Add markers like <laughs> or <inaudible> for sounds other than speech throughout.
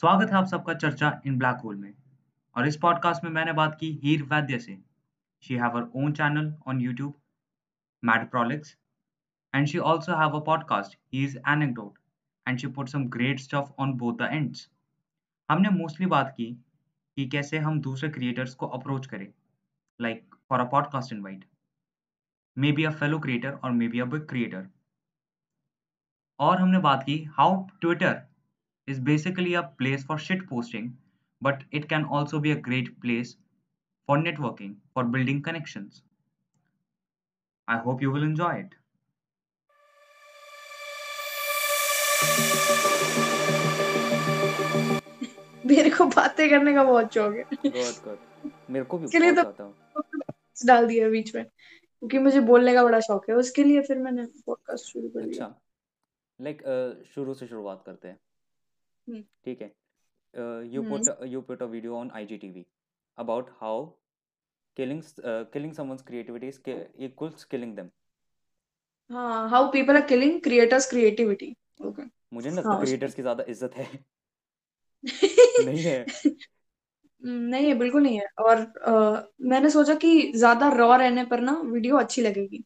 स्वागत है आप सबका चर्चा इन ब्लैक होल में। और इस पॉडकास्ट में मैंने बात की हीर वैद्य से। She have her own channel on YouTube mad prolix and she also have a podcast he is anecdote and she put some great stuff on both the ends हमने mostly बात की कि कैसे हम दूसरे क्रिएटर्स को अप्रोच करें like for a podcast invite may be a fellow creator और may be a big creator और हमने बात की how Twitter is basically a place for shit posting, but it can also be a great place for networking, for building connections. I hope you will enjoy it. मेरे को बातें करने का बहुत शौक है गुड गुड मेरे को भी बहुत तो ज़्यादा डाल दिया बीच में क्योंकि मुझे बोलने का बड़ा शौक है उसके लिए फिर मैंने पॉडकास्ट शुरू कर दिया अच्छा लाइक शुरू से शुरुआत करते हैं हम्म। ठीक है। You hmm. Put you put a video on IGTV about how killing s- uh, killing someone's creativity is ki- equals killing them. हाँ how people are killing creators creativity okay मुझे नहीं लगता हाँ क्रिएटर्स की ज़्यादा इज़्ज़त है। <laughs> नहीं है। नहीं है बिल्कुल नहीं है। और अ, मैंने सोचा कि ज़्यादा रॉ रहने पर ना वीडियो अच्छी लगेगी।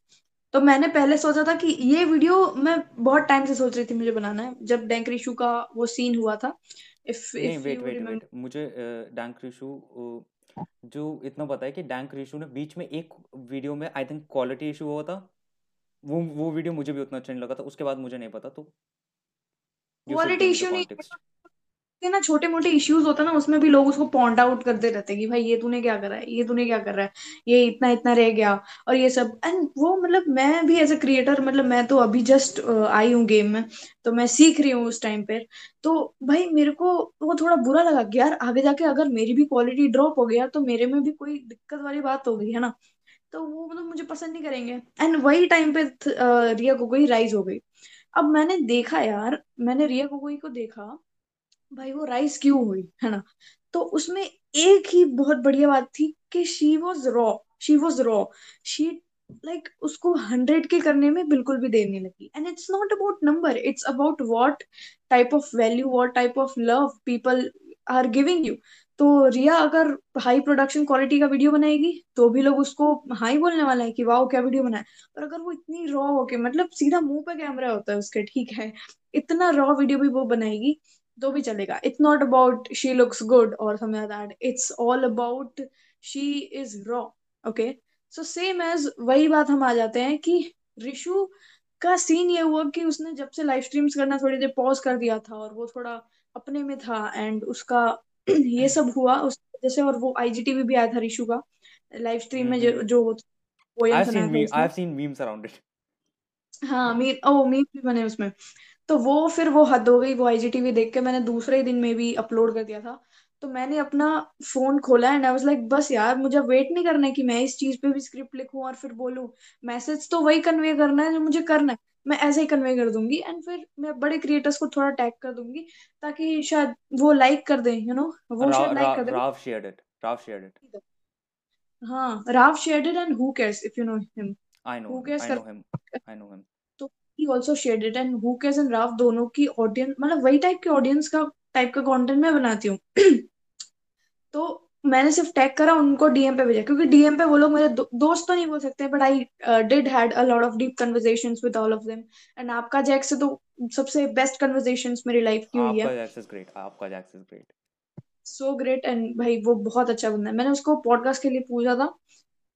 तो मैंने पहले सोचा था कि ये वीडियो मैं बहुत टाइम से सोच रही थी मुझे बनाना है। जब डैंक रिशु का वो सीन हुआ था इफ़ नहीं इफ़ वेट वेट वेट मुझे डैंक रिशु जो इतना पता है कि डैंक रिशु ने बीच में एक वीडियो में आई थिंक क्वालिटी इशू हुआ था। वो वो वीडियो मुझे भी उतना अच्छा नहीं लगा था उसके बाद मुझे नहीं पता तो क्वालिटी इश्यू नहीं के ना छोटे मोटे इश्यूज़ होता हैं ना, उसमें भी लोग उसको पॉइंट आउट करते रहते हैं कि भाई, ये तूने क्या करा है, ये तूने क्या कर रहा है, ये इतना इतना रह गया और ये सब। एंड वो मतलब मैं भी एज अ क्रिएटर मतलब मैं तो अभी जस्ट आई हूँ गेम में तो मैं सीख रही हूँ उस टाइम पे। तो भाई मेरे को वो थोड़ा बुरा लगा कि यार आगे जाके अगर मेरी भी क्वालिटी ड्रॉप हो गया तो मेरे में भी कोई दिक्कत वाली बात हो गई, है ना? तो वो मतलब मुझे पसंद नहीं करेंगे। एंड वही टाइम पे रिया गोगोई राइज हो गई। अब मैंने देखा यार, मैंने रिया गोगोई को देखा भाई वो राइस क्यों हुई, है ना? तो उसमें एक ही बहुत बढ़िया बात थी कि she was raw she was raw she like उसको हंड्रेड के करने में बिल्कुल भी देर नहीं लगी. And it's not about number it's about what type of value what type of love people are giving you तो रिया अगर हाई प्रोडक्शन क्वालिटी का वीडियो बनाएगी तो भी लोग उसको हाई बोलने वाला है कि वाह क्या वीडियो बनाए और अगर वो इतनी रॉ होके मतलब सीधा मुँह पे कैमरा होता है उसके, ठीक है? इतना रॉ वीडियो भी वो बनाएगी तो भी चलेगा। It's not about she looks good और something that it's all about she is raw okay so same as वही बात हम आ जाते हैं कि रिशु का सीन ये हुआ कि उसने जब से लाइव स्ट्रीम्स करना थोड़ी देर पॉज कर दिया था और वो थोड़ा अपने में था एंड उसका <clears throat> ये सब हुआ उस वजह से और वो आईजीटीवी भी आया था रिशु का लाइव स्ट्रीम में जो हम्म। जो poem I have seen memes around it हाँ मीम ओ मीम भी बने उसमें। तो वो फिर वो हद हो गई वो आईजीटीवी देख के मैंने दूसरे ही दिन में भी अपलोड कर दिया था तो मैंने अपना फ़ोन खोला एंड आई वाज लाइक बस यार मुझे वेट नहीं करना है कि मैं इस चीज़ पे भी स्क्रिप्ट लिखूं और फिर बोलूँ मैसेज तो वही कन्वे करना है जो मुझे करना है मैं ऐसे ही कन्वे कर दूँगी एंड फिर मैं बड़े क्रिएटर्स को थोड़ा टैग कर दूँगी ताकि शायद वो लाइक कर दें यू नो वो शायद लाइक कर दें Rav shared it. Rav shared it. हाँ Rav shared it and who cares if you know him I know who him. Cares I कर know he also shared it and who cares and Rav दोनों की audience मतलब वही type के audience का type का content मैं बनाती हूँ। <clears throat> तो मैंने सिर्फ़ टैग करा उनको डीएम पे भेजा। क्योंकि डीएम पे वो लोग मेरे दो, दोस्त तो नहीं बोल सकते but I did had a lot of deep conversations with all of them and आपका जैक से तो सबसे बेस्ट कन्वर्सेशंस मेरी लाइफ की हुई है। आपका जैक्स इज़ ग्रेट आपका Jacks is great so great and भाई वो बहुत अच्छा बंदा है। मैंने उसको पॉडकास्ट के लिए पूछा था।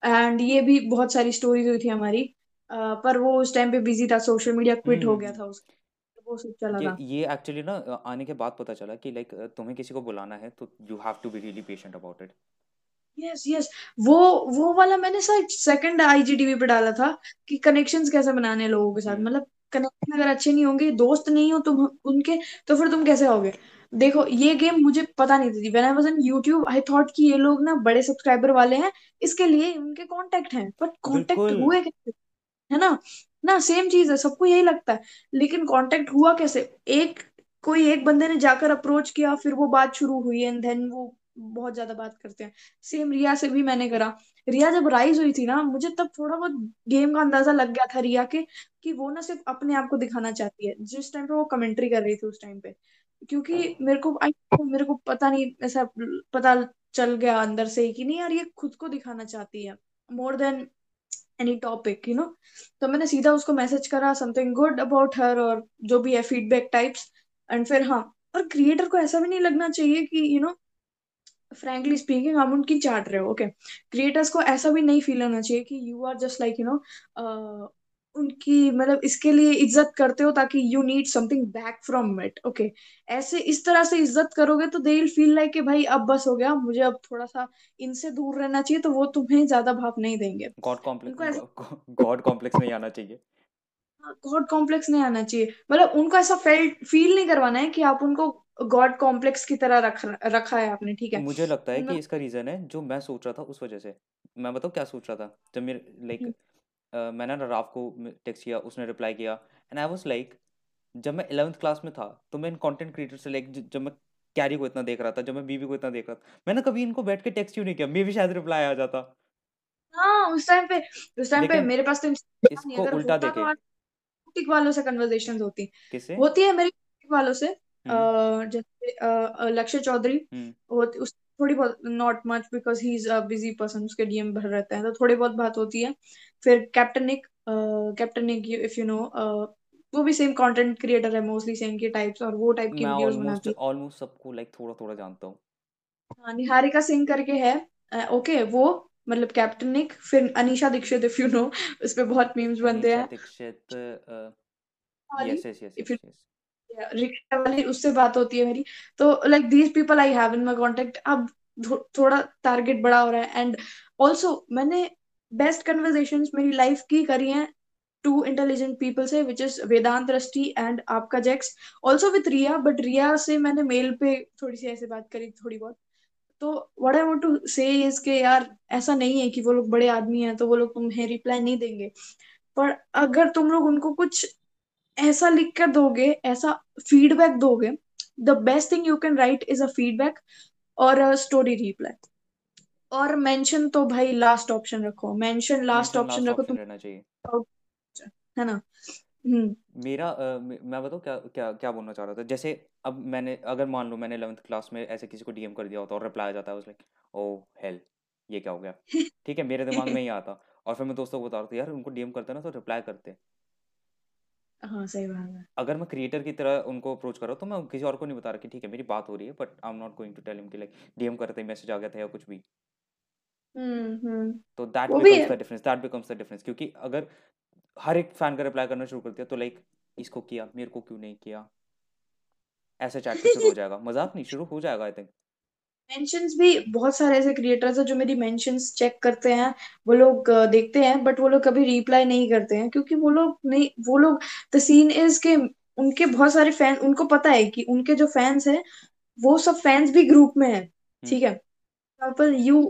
एंड ये भी बहुत सारी स्टोरीज हुई थी हमारी। पर वो उस टाइम पे बिज़ी था सोशल मीडिया क्विट हो गया हम्म था उसका। तो वो सब चला ये एक्चुअली ना आने के बाद पता चला कि लाइक तुम्हें किसी को बुलाना है तो you have to be really patient about it yes yes वो वो वाला मैंने शायद सेकंड आईजीटीवी पे डाला था कि कनेक्शंस कैसे बनाने लोगों के साथ। हम्म। मतलब कनेक्शन अगर अच्छे नहीं होंगे दोस्त नहीं हो तुम उनके तो फिर तुम कैसे होगे? देखो ये गेम मुझे पता नहीं थी when I was on YouTube I thought कि ये लोग ना बड़े सब्सक्राइबर वाले हैं इसके लिए उनके कांटेक्ट हैं। बट कांटेक्ट हुए कैसे? है ना? ना सेम चीज़ है, सबको यही लगता है। लेकिन कांटेक्ट हुआ कैसे? एक, कोई एक बंदे ने जाकर अप्रोच किया, फिर वो बात शुरू हुई एंड देन वो बहुत ज़्यादा बात करते हैं। सेम रिया से भी मैंने करा। रिया जब राइज हुई थी ना, मुझे तब थोड़ा बहुत गेम का अंदाज़ा लग गया था रिया के कि वो ना सिर्फ़ अपने आप को दिखाना चाहती है। जिस टाइम पे वो कमेंट्री कर रही थी उस टाइम पे। क्योंकि मेरे को आई मेरे को पता नहीं, ऐसा पता चल गया अंदर से ही कि नहीं यार, ये खुद को दिखाना चाहती है। More than any topic you know तो मैंने सीधा उसको मैसेज करा समथिंग गुड अबाउट हर और जो भी है फीडबैक टाइप्स एंड फिर हाँ और क्रिएटर को ऐसा भी नहीं लगना चाहिए कि यू नो फ्रेंकली स्पीकिंग हम उनकी चाट रहे हो ओके क्रिएटर्स को ऐसा भी नहीं फील होना चाहिए कि you are just like you know उनकी मतलब इसके लिए इज़्ज़त करते हो ताकि you need something back from it okay ऐसे इस तरह से इज़्ज़त करोगे तो दे विल फील लाइक कि भाई अब बस हो गया मुझे अब थोड़ा सा इनसे दूर रहना चाहिए तो वो तुम्हें ज़्यादा भाव नहीं देंगे। गॉड कॉम्प्लेक्स गॉड कॉम्प्लेक्स नहीं आना चाहिए। गॉड कॉम्प्लेक्स नहीं आना चाहिए। मतलब उनको ऐसा फेल फील नहीं करवाना है कि आप उनको गॉड कॉम्प्लेक्स की तरह रख रखा है आपने ठीक है? मुझे लगता है कि इसका रीजन है जो मैं सोच रहा था उस वजह से। मैं बताऊँ क्या सोच रहा था? जब मेरे लाइक मैंने ना राव को टेक्स्ट किया उसने रिप्लाई किया। एंड आई वाज लाइक जब मैं इलेवंथ क्लास में था तो मैं इन कंटेंट क्रिएटर से लाइक जब मैं कैरी को इतना देख रहा था जब मैं बीबी को इतना देख रहा था मैंने कभी इनको बैठ के टेक्स्ट क्यों नहीं किया? मे भी शायद रिप्लाई आ जाता। हाँ उस टाइम पे उस टाइम पे मेरे पास तो इसको उल्टा तो देखे। टिक वालों से कन्वर्सेशन होती। किससे? होती है मेरे टिक वालों से हम्म। जैसे लक्ष्य चौधरी हम्म। उस थोड़ी बहुत not much because he is a busy person उसके डीएम भर रहते हैं तो थोड़ी बहुत बात होती है। फिर captain Nick captain Nick if you know वो भी सेम कंटेंट क्रिएटर है मोस्टली सेम के टाइप्स और वो टाइप की वीडियोस बनाती है। ऑलमोस्ट सबको लाइक थोड़ा थोड़ा जानता हूँ। हाँ निहारिका सिंह करके है ओके okay, वो मतलब कैप्टन निक फिर Anisha Dixit if you know उस पे बहुत मीम्स बनते हैं। Dixit yes yes yes Rickshawali उससे बात होती है मेरी। तो like these people I have in my contact अब थोड़ा टारगेट बड़ा हो रहा है। एंड ऑल्सो मैंने बेस्ट कन्वर्जेशन मेरी लाइफ की करी हैं टू इंटेलिजेंट पीपल से which is Vedant Rusty and आपका Jacks also with Riya but Riya से मैंने मेल पे थोड़ी सी ऐसे बात करी थोड़ी बहुत। तो what I want to say is के यार, ऐसा नहीं है कि वो लोग बड़े आदमी हैं तो वो लोग तुम्हें रिप्लाई नहीं देंगे। पर अगर तुम लोग उनको कुछ ऐसा लिख कर दोगे ऐसा फीडबैक दोगे the best thing you can write is a feedback और स्टोरी रिप्लाई और मेंशन तो भाई लास्ट ऑप्शन रखो। मेंशन लास्ट ऑप्शन रखो तुम रहना चाहिए। है ना? हम्म। मेरा uh, मैं बताऊँ क्या क्या क्या बोलना चाह रहा था? जैसे अब मैंने अगर मान लो मैंने इलेवंथ क्लास में ऐसे किसी को डीएम कर दिया होता और रिप्लाई आ जाता है लाइक ओ हेल ये क्या हो गया? <laughs> ठीक है मेरे दिमाग में <laughs> ही आता। और फिर मैं दोस्तों को बता रहा था यार उनको डीएम करते ना तो रिप्लाई करते हाँ सही बात है। अगर मैं क्रिएटर की तरह उनको अप्रोच कर रहा हूँ तो मैं किसी और को नहीं बता रहा कि ठीक है मेरी बात हो रही है but I am not going to tell him कि लाइक डीएम करते ही मैसेज आ गया था या कुछ भी। हम्म हम्म। तो that becomes the difference that becomes the difference क्योंकि अगर हर एक फ़ैन का रिप्लाई करना शुरू कर दिया तो लाइक इसको किया मेरे को क्यों नहीं किया? ऐसे चैट शुरू हो जाएगा। मज़ाक नहीं शुरू हो जाएगा आई थिंक मेंशंस भी बहुत सारे ऐसे क्रिएटर्स हैं जो मेरी मेंशंस चेक करते हैं। वो लोग देखते हैं बट वो लोग कभी रिप्लाई नहीं करते हैं क्योंकि वो लोग नहीं वो लोग द सीन इज़ के उनके बहुत सारे फ़ैन उनको पता है कि उनके जो फैंस हैं वो सब फैंस भी ग्रुप में है हम्म। ठीक है? Example you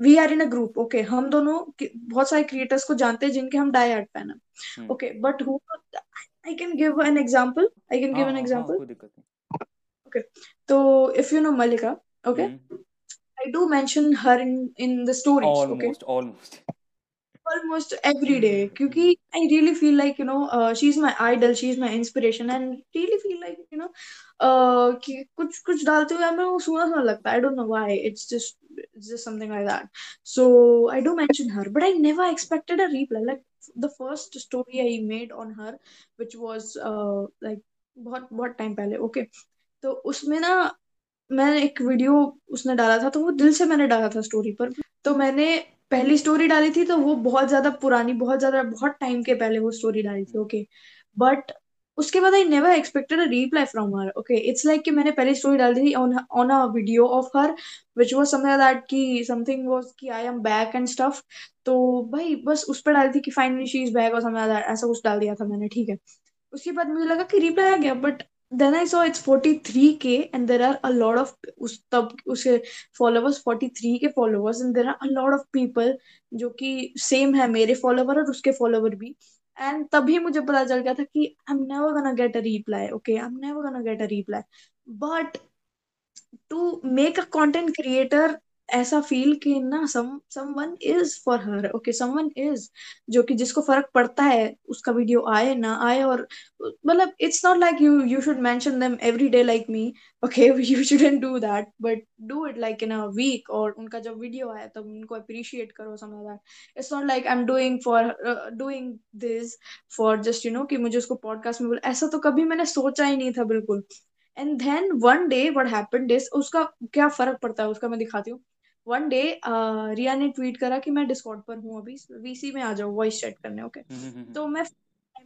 we are in a group okay हम दोनों बहुत सारे क्रिएटर्स को जानते हैं जिनके हम डाई आर्ट फ़ैन है okay but who I can give an example I can give an example okay तो if you know Mallika Okay. Mm. I do mention her in in the stories. Almost, okay. almost. Almost every day. Because I really feel like, you know, uh, she's my idol, she's my inspiration, and really feel like, you know, uh, कि कुछ कुछ डालते हुए हमें वो सुना सुना लगता I don't know why. It's just it's just something like that. So I do mention her, but I never expected a reply. Like the first story I made on her, which was uh like बहुत बहुत time पहले okay okay. तो उसमें ना मैंने एक video उसने डाला था तो वो दिल से मैंने डाला था स्टोरी पर। तो मैंने पहली स्टोरी डाली थी तो वो बहुत ज़्यादा पुरानी, बहुत ज़्यादा, बहुत टाइम के पहले वो स्टोरी डाली थी ओके बट उसके बाद I never expected a reply from her okay it's like कि मैंने पहली स्टोरी डाली थी on on a video of her which was something that कि समथिंग वाज कि I am back and stuff तो भाई, बस उस पर डाली थी कि फाइनली शी इज़ बैक और समथिंग दैट ऐसा कुछ डाल दिया था मैंने, ठीक है? उसके बाद मुझे लगा कि रिप्लाई आ गया but then I saw it's 43k and there are a lot of उस तब उसके followers 43k followers and there are a lot of people जो कि same है मेरे follower और उसके follower भी and तभी मुझे पता चल गया था कि I'm never gonna get a reply okay I'm never gonna get a reply but to make a content creator ऐसा फील कि ना some someone is for her okay someone is जो कि जिसको फ़र्क पड़ता है, उसका वीडियो आए ना आए और मतलब it's not like you you should mention them every day like me okay you shouldn't do that but do it like in a week और उनका जब वीडियो आया तब उनको अप्रिशिएट करो समझ that it's not like I am doing for doing this for just you know कि मुझे उसको पॉडकास्ट में बोल, ऐसा तो कभी मैंने सोचा ही नहीं था बिल्कुल. And then one day what happened उसका क्या फ़र्क पड़ता है, उसका मैं दिखाती हूँ. वन डे रिया ने ट्वीट करा कि मैं डिस्कॉर्ड पर हूँ अभी वीसी में आ जाओ वॉइस चैट करने ओके तो मैं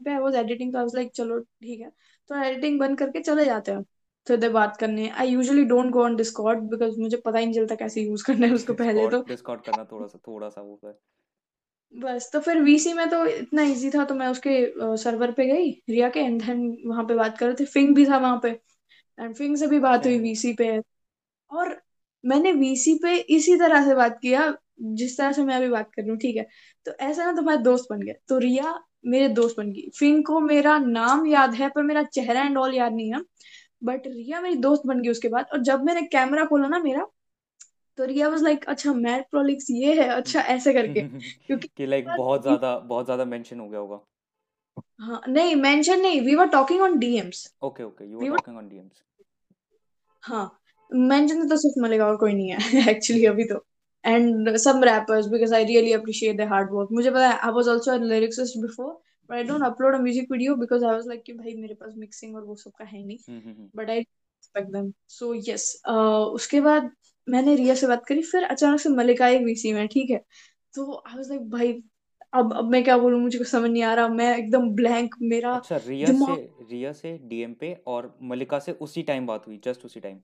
पे आई वाज एडिटिंग तो आई वाज लाइक चलो ठीक है। तो एडिटिंग बंद करके चले जाते हैं तो दे बात करने। I usually don't go on Discord because मुझे पता ही नहीं चलता कैसे यूज़ करना है उसको पहले तो। डिस्कॉर्ड करना थोड़ा सा थोड़ा सा वो है। बस तो फिर वीसी में तो इतना इजी था तो मैं उसके सर्वर पे गई रिया के एंड देन वहाँ पे बात कर रहे थे। फिंग भी था वहाँ पे एंड फिंग से भी बात हुई वीसी पे। और मैंने वीसी पे इसी तरह से बात किया जिस तरह से मैं अभी बात कर रही हूँ ठीक है? तो ऐसा ना तुम्हारे दोस्त बन गए तो रिया मेरे दोस्त बन गई। फिंग को मेरा नाम याद है पर मेरा चेहरा एंड ऑल याद नहीं है। बट रिया मेरी दोस्त बन गई उसके बाद और जब मैंने कैमरा खोला ना मेरा तो रिया वाज लाइक अच्छा मैट प्रोलिक्स ये है अच्छा ऐसे करके। <laughs> क्योंकि कि लाइक बहुत ज़्यादा बहुत ज़्यादा मेंशन हो गया होगा। हाँ नहीं मेंशन नहीं we were talking on DMs okay okay you were talking on DMs हाँ मेंशन तो सिर्फ़ मिलेगा और कोई नहीं है <laughs> एक्चुअली अभी तो। And some rappers because I really appreciate the hard work मुझे पता है I was also a lyricist before but I don't upload a music video because I was like कि भाई मेरे पास मिक्सिंग और वो सब का है नहीं। But I respect them so yes उसके बाद मैंने रिया से बात करी फिर अचानक से मलिका आई वीसी में ठीक है। तो आई वाज लाइक भाई अब अब मैं क्या बोलूँ मुझे कुछ समझ नहीं आ रहा। मैं एकदम ब्लैंक मेरा अच्छा रिया से रिया से डीएम पे और मलिका से उसी टाइम बात हुई जस्ट उसी टाइम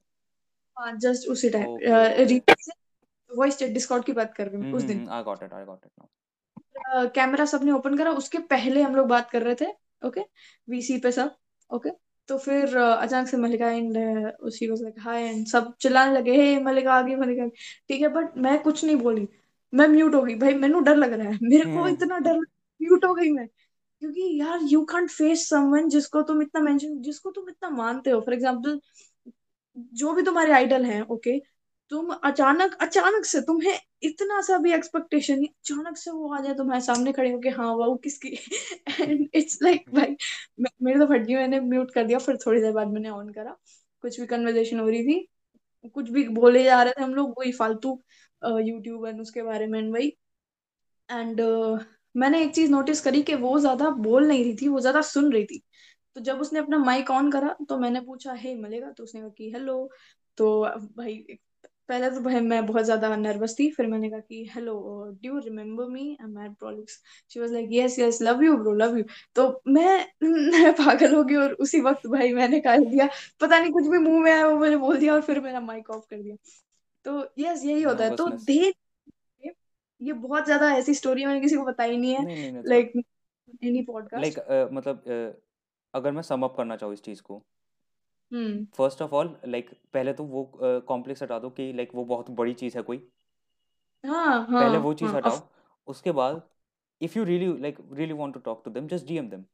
जस्ट उसी टाइम वॉइस चैट डिस्कॉर्ड की बात कर रही हूँ उस दिन। I got it I got it now camera सबने ओपन करा उसके पहले हम लोग बात कर रहे थे ओके वीसी पे सब ओके तो फिर अचानक से मलिका एंड उसी वाज लाइक हाय एंड सब चिल्लाने लगे हे मलिका आ गई मलिका ठीक है बट मैं कुछ नहीं बोली। मैं म्यूट हो गई। भाई मैंने डर लग रहा है। मेरे को इतना डर म्यूट हो गई मैं। क्योंकि यार यू कांट फेस समवन जिसको तुम इतना मेंशन जिसको तुम इतना मानते हो। फॉर एग्जांपल जो भी तुम्हारे आइडल हैं ओके तुम अचानक अचानक से तुम्हें इतना सा भी एक्सपेक्टेशन नहीं अचानक से वो आ जाए तुम्हारे सामने खड़े होके हाँ वो किसकी? एंड इट्स लाइक भाई मेरे तो फट मैंने म्यूट कर दिया फिर थोड़ी देर बाद मैंने ऑन करा। कुछ भी कन्वर्जेशन हो रही थी कुछ भी बोले जा रहे थे हम लोग वही फालतू यूट्यूब एंड उसके बारे में वही। एंड uh, मैंने एक चीज़ नोटिस करी कि वो ज़्यादा बोल नहीं रही थी वो ज़्यादा सुन रही थी। तो जब उसने अपना माइक ऑन करा तो मैंने पूछा हे hey, मलेगा? तो उसने कहा कि हेलो। तो भाई पहले तो भाई मैं बहुत ज़्यादा नर्वस थी फिर मैंने कहा कि hello do you remember me I am at prolix she was like yes yes love you bro love you तो मैं मैं <laughs> पागल हो गई और उसी वक्त भाई मैंने कह दिया। पता नहीं कुछ भी मुँह में आया वो मैंने बोल दिया और फिर मेरा माइक ऑफ़ कर दिया। तो यस यही होता है। तो धीरे ये बहुत ज़्यादा ऐसी स्टोरी मैंने किसी को बताई नहीं है। लाइक एनी पॉडकास्ट लाइक मतलब uh, अगर मैं सम अप करना चाहूँ इस चीज़ को फ़र्स्ट ऑफ़ ऑल लाइक पहले तो वो कॉम्प्लेक्स हटा दो कि लाइक वो बहुत बड़ी चीज़ है कोई। हाँ हाँ पहले वो चीज़ हटाओ। उसके बाद if you really like really want to talk to them just DM them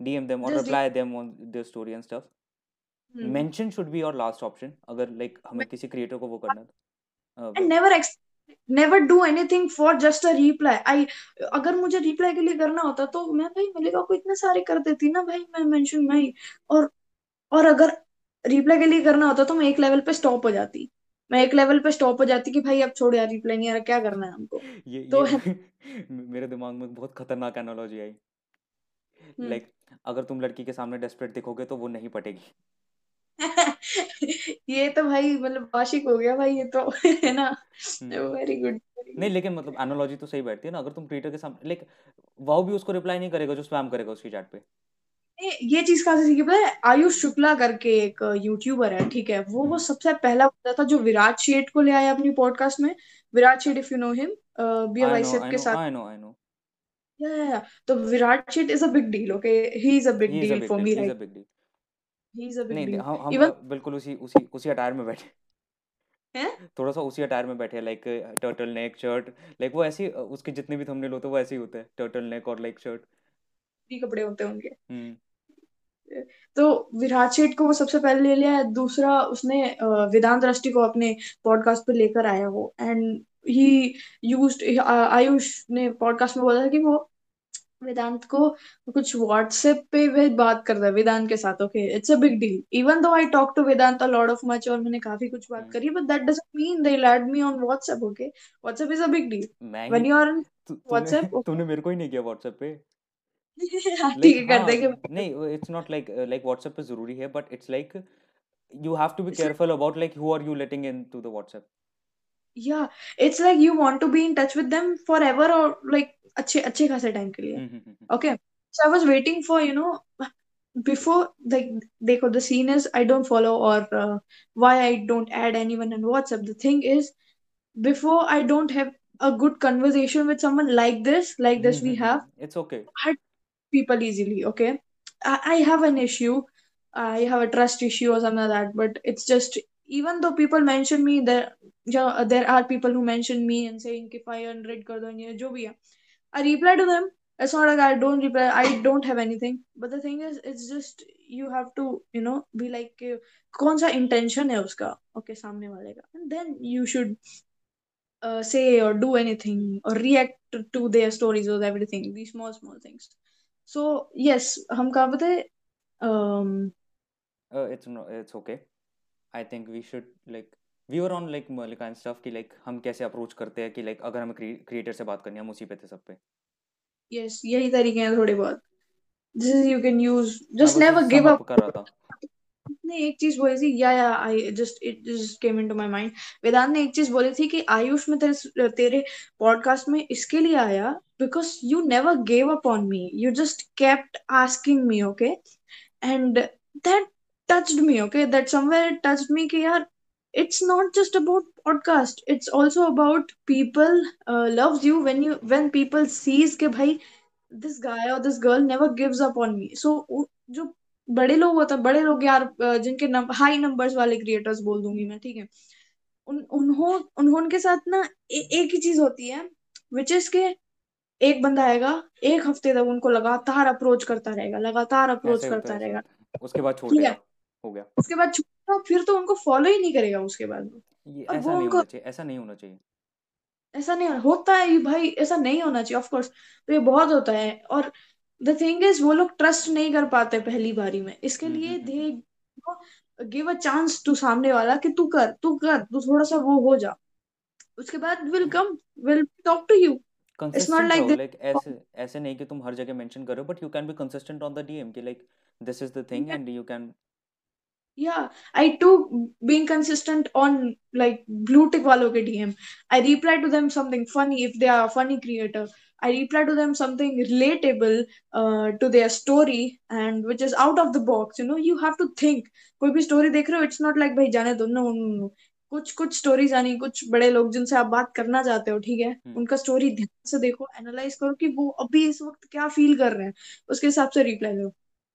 DM them और reply them on their story and stuff mention should be your last option अगर लाइक हमें किसी क्रिएटर को वो करना है। And never never do anything for just a reply I अगर मुझे रिप्लाई के लिए करना होता तो मैं भाई मलिका को इतने सारे कर देती ना भाई मैं मेंशन मैं और और अगर रिप्लाई के लिए करना होता तो मैं एक लेवल पे स्टॉप हो जाती। मैं एक लेवल पे स्टॉप हो जाती कि भाई अब छोड़ यार रिप्लाई नहीं रहा क्या करना है हमको? ये, तो ये <laughs> मेरे दिमाग में बहुत खतरनाक एनालॉजी आई। लाइक like, अगर तुम लड़की के सामने डेस्परेट दिखोगे तो वो नहीं पटेगी। <laughs> ये तो भाई मतलब आशिक हो गया भाई ये तो <laughs> है ना? वेरी गुड नहीं लेकिन मतलब एनालॉजी तो सही बैठती है ना अगर तुम ट्विटर के सामने लाइक वो भी उसको रिप्लाई नहीं करेगा जो स्पैम करेगा उसकी चैट पे। ये चीज़ कहाँ से सीखी पता है? आयुष शुक्ला करके एक यूट्यूबर है ठीक है? वो वो सबसे पहला बंदा था जो विराट शेट को ले आया अपनी पॉडकास्ट में। Virat Shet if you know him BAYCF के साथ। I know I know yeah तो Virat Shet is a big deal okay he is a big deal for me right he is a big deal हम even बिल्कुल उसी उसी उसी attire में बैठे। हैं? थोड़ा सा उसी अटायर में बैठे हैं like turtle neck shirt like वो ऐसी उसके जितने भी थंबनेल होते हैं वो ऐसे ही होते हैं टर्टल नेक और लाइक शर्ट कपड़े होते हैं उनके तो विराट शेठ को वो सबसे पहले ले लिया है दूसरा उसने वेदांत दृष्टि को अपने पॉडकास्ट पे लेकर आया वो। एंड ही यूज्ड आयुष ने पॉडकास्ट में बोला था कि वो वेदांत को कुछ व्हाट्सएप पे वे बात करता है वेदांत के साथ okay it's a big deal even though I talk to Vedant a lot of much और मैंने काफ़ी कुछ बात हम्म। करी but that doesn't mean they add me on WhatsApp okay WhatsApp is a big deal when you are on तूने WhatsApp तूने मेरे को ही नहीं किया व्हाट्सएप पे। <laughs> हाँ लाइक ठीक है कर हाँ देंगे नहीं it's not like like WhatsApp पे ज़रूरी है but it's like you have to be careful about like who are you letting in to the WhatsApp yeah, it's like you want to be in touch with them forever or like अच्छे अच्छे खासे time के लिए hmm hmm hmm Okay. So I was waiting for, you know, before like देखो the scene is I don't follow or uh, why I don't add anyone on WhatsApp. The thing is before I don't have a good conversation with someone like this, like this we have, it's okay hurt people easily. Okay. I, I have an issue. I have a trust issue or something like that. But it's just even though people mention me, there yeah, there are people who mention me and saying कि 500 कर दो ये जो भी है. I reply to them. It's not like I don't reply. I don't have anything. But the thing is, it's just you have to, you know, be like कि कौन सा intention है उसका, okay, सामने वाले का, and then you should uh, say or do anything or react to, to their stories or everything. These small small things. So yes, हम कहाँ पे थे? Um, it's it's okay I think we should like we were on like Malika and stuff कि like हम कैसे approach करते हैं कि लाइक अगर हमें क्रिएटर से बात करनी है हम उसी पे थे सब पे yes, यही तरीके हैं थोड़े बहुत. This is you can use. मैं Just बस never उसे give sum up. up कर रहा था ने एक चीज़ बोली थी yeah yeah I just it just came into my mind Vedant ने एक चीज़ बोली थी कि आयुष में तेरे तेरे पॉडकास्ट में इसके लिए आया because you never gave up on me you just kept asking me okay and that touched me okay that somewhere touched me कि यार it's not just about podcast. It's also about people uh, loves you when you when people sees के भाई this guy or this girl never gives up on me. So जो बड़े लोग होते हैं बड़े लोग यार जिनके हाई नंबर्स वाले क्रिएटर्स बोल दूँगी मैं ठीक है? उन उन्हों उन्होंने के साथ ना ए, एक ही चीज़ होती है विच इज़ के एक बंदा आएगा एक हफ़्ते तक उनको लगातार अप्रोच करता रहेगा लगातार अप्रोच करता रहेगा। उसके बाद छोड़ है हो गया। उसके बाद छूटेगा फिर तो उनको फॉलो ही नहीं करेगा उसके बाद। ये और ऐसा नहीं होना चाहिए ऐसा नहीं होना चाहिए। ऐसा नहीं होता है ये भाई ऐसा नहीं होना चाहिए ऑफ़ कोर्स तो ये बहुत होता है। और द थिंग इज़ वो लोग ट्रस्ट नहीं कर पाते पहली बारी में। इसके हम्म लिए they give a chance to सामने वाला कि तू कर तू कर तू थोड़ा सा वो हो जा। उसके बाद will come will talk to you it's not like रहो लाइक ऐसे ऐसे नहीं कि तुम हर जगह मेंशन करो but you can be consistent on the DM कि like this is the thing and you can Yeah, I too being consistent on like blue tick wallow ke DM. I reply to them something funny if they are a funny creator. I reply to them something relatable uh, to their story and which is out of the box. You know, you have to think. कोई भी story देख रहे हो, it's not like भाई जाने दो. No, no, no. कुछ कुछ स्टोरीज आनी कुछ बड़े लोग जिनसे आप बात करना चाहते हो ठीक है हम्म उनका स्टोरी ध्यान से देखो एनालाइज करो कि वो अभी इस वक्त क्या फील कर रहे हैं उसके हिसाब से रिप्लाई दो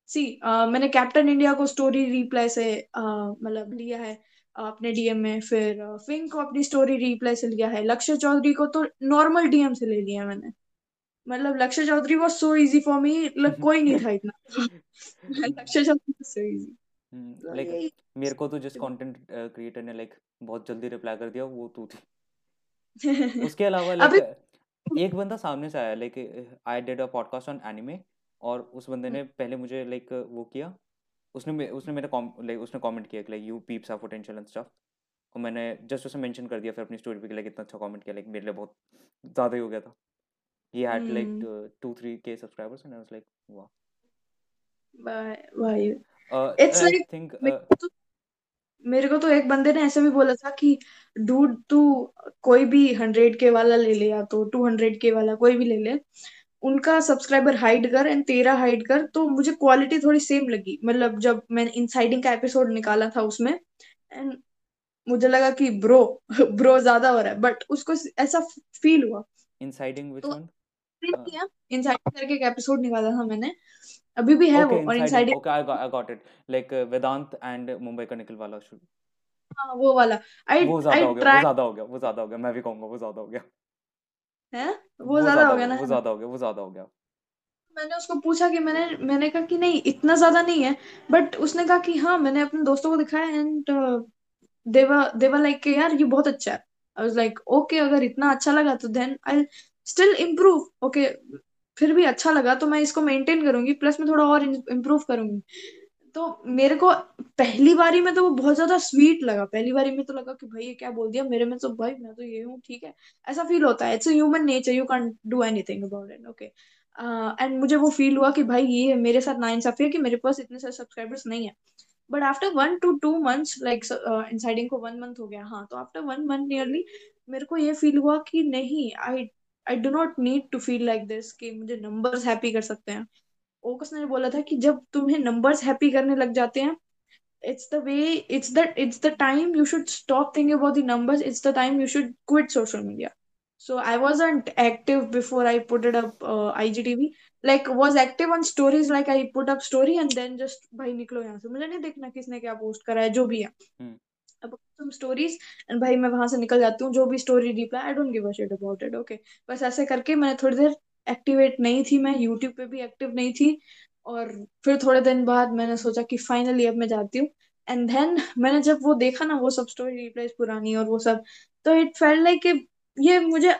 सी uh, मैंने कैप्टन इंडिया को स्टोरी रिप्लाई से uh, मतलब लिया है uh, अपने डीएम में। फिर uh, फिंक को अपनी स्टोरी रिप्लाई से लिया है। लक्ष्य चौधरी को तो नॉर्मल डीएम से ले लिया मैंने। मतलब Lakshya Chaudhary was so easy for me मतलब कोई नहीं था इतना। <laughs> लक्ष्य चौधरी सो इजी लाइक मेरे को तो जिस कंटेंट क्रिएटर ने लाइक बहुत जल्दी रिप्लाई कर दिया वो तू थी। <laughs> उसके अलावा लाइक एक बंदा सामने से आया like I did a podcast on anime और उस बंदे ने पहले मुझे लाइक वो किया। उसने उसने मेरे लाइक उसने कमेंट किया कि like you peeps have potential and stuff और मैंने जस्ट उसे मेंशन कर दिया फिर अपनी स्टोरी पे कि लाइक इतना अच्छा कमेंट किया लाइक मेरे लिए बहुत ज़्यादा ही हो गया था। He had like hmm. Two three K subscribers and I was like वाह भाई इट्स आई लाइक थिंक मेरे को तो मेरे को तो एक बंदे ने ऐसे भी बोला था कि डूड तू कोई भी हंड्रेड के वाला ले ले या तो टू हंड्रेड के वाला कोई भी ले ले। उनका सब्सक्राइबर हाइड कर एंड तेरा हाइड कर तो मुझे क्वालिटी थोड़ी सेम लगी। मतलब जब मैंने इनसाइडिंग का एपिसोड निकाला था उसमें एंड मुझे लगा कि ब्रो ब्रो <laughs> ज़्यादा हो रहा है बट उसको ऐसा फील हुआ। इनसाइडिंग व्हिच वन इनसाइडिंग करके एक एपिसोड निकाला था मैंने। अभी भी है ओके वो और insiding okay I got it like Vedant and Mumbai का निखिल वाला शुड हाँ वो वाला। आई वो ज़्यादा हो गया वो ज़्यादा हो गया वो ज़्यादा हो गया मैं भी कहूँगा वो ज़्यादा हो गया। है? वो ज़्यादा हो गया गया ना? वो ज़्यादा हो गया वो ज़्यादा हो गया। मैंने उसको पूछा कि मैंने मैंने कहा कि नहीं इतना ज़्यादा नहीं है बट उसने कहा कि हाँ मैंने अपने दोस्तों को दिखाया एंड देवा देवा लाइक के यार ये बहुत अच्छा है। आई वाज लाइक ओके अगर इतना अच्छा लगा तो then I still improve okay फिर भी अच्छा लगा तो मैं इसको मेंटेन करूँगी प्लस मैं थोड़ा और इम्प्रूव करूँगी। तो मेरे को पहली बारी में तो वो बहुत ज़्यादा स्वीट लगा। पहली बारी में तो लगा कि भाई ये क्या बोल दिया? मेरे में तो भाई मैं तो ये हूँ, ठीक है। ऐसा फील होता है। It's human nature you can do anything about it okay and मुझे वो फील हुआ कि भाई ये मेरे साथ नाइंसाफी है कि मेरे पास इतने सारे सब्सक्राइबर्स नहीं है। But after one two two months like insiding को वन मंथ हो गया हाँ तो आफ्टर वन मंथ नियरली मेरे को ये फील हुआ कि नहीं I I do not need to feel like this कि मुझे नंबर्स हैप्पी कर सकते हैं। ओकस ने बोला था कि जब तुम्हें नंबर्स हैप्पी करने लग जाते हैं it's the way it's the it's the time you should stop thing about the numbers it's the time you should quit social media so I was active before I put it up I like was active on stories like I put up story and then just भाई निकलो यहाँ से। मुझे नहीं देखना किसने क्या post करा है जो भी है। हम्म। स्टोरीज एंड भाई मैं वहाँ से निकल जाती हूँ जो भी story reply I don't give a shit about it okay बस ऐसे करके मैंने थोड़ी देर एक्टिवेट नहीं थी मैं यूट्यूब पे भी एक्टिव नहीं थी। और फिर थोड़े दिन बाद मैंने सोचा कि फाइनली अब मैं जाती हूँ। एंड देन मैंने जब वो देखा ना, वो सब स्टोरी रिप्लाईज पुरानी और वो सब तो इट फेल लाइक कि ये मुझे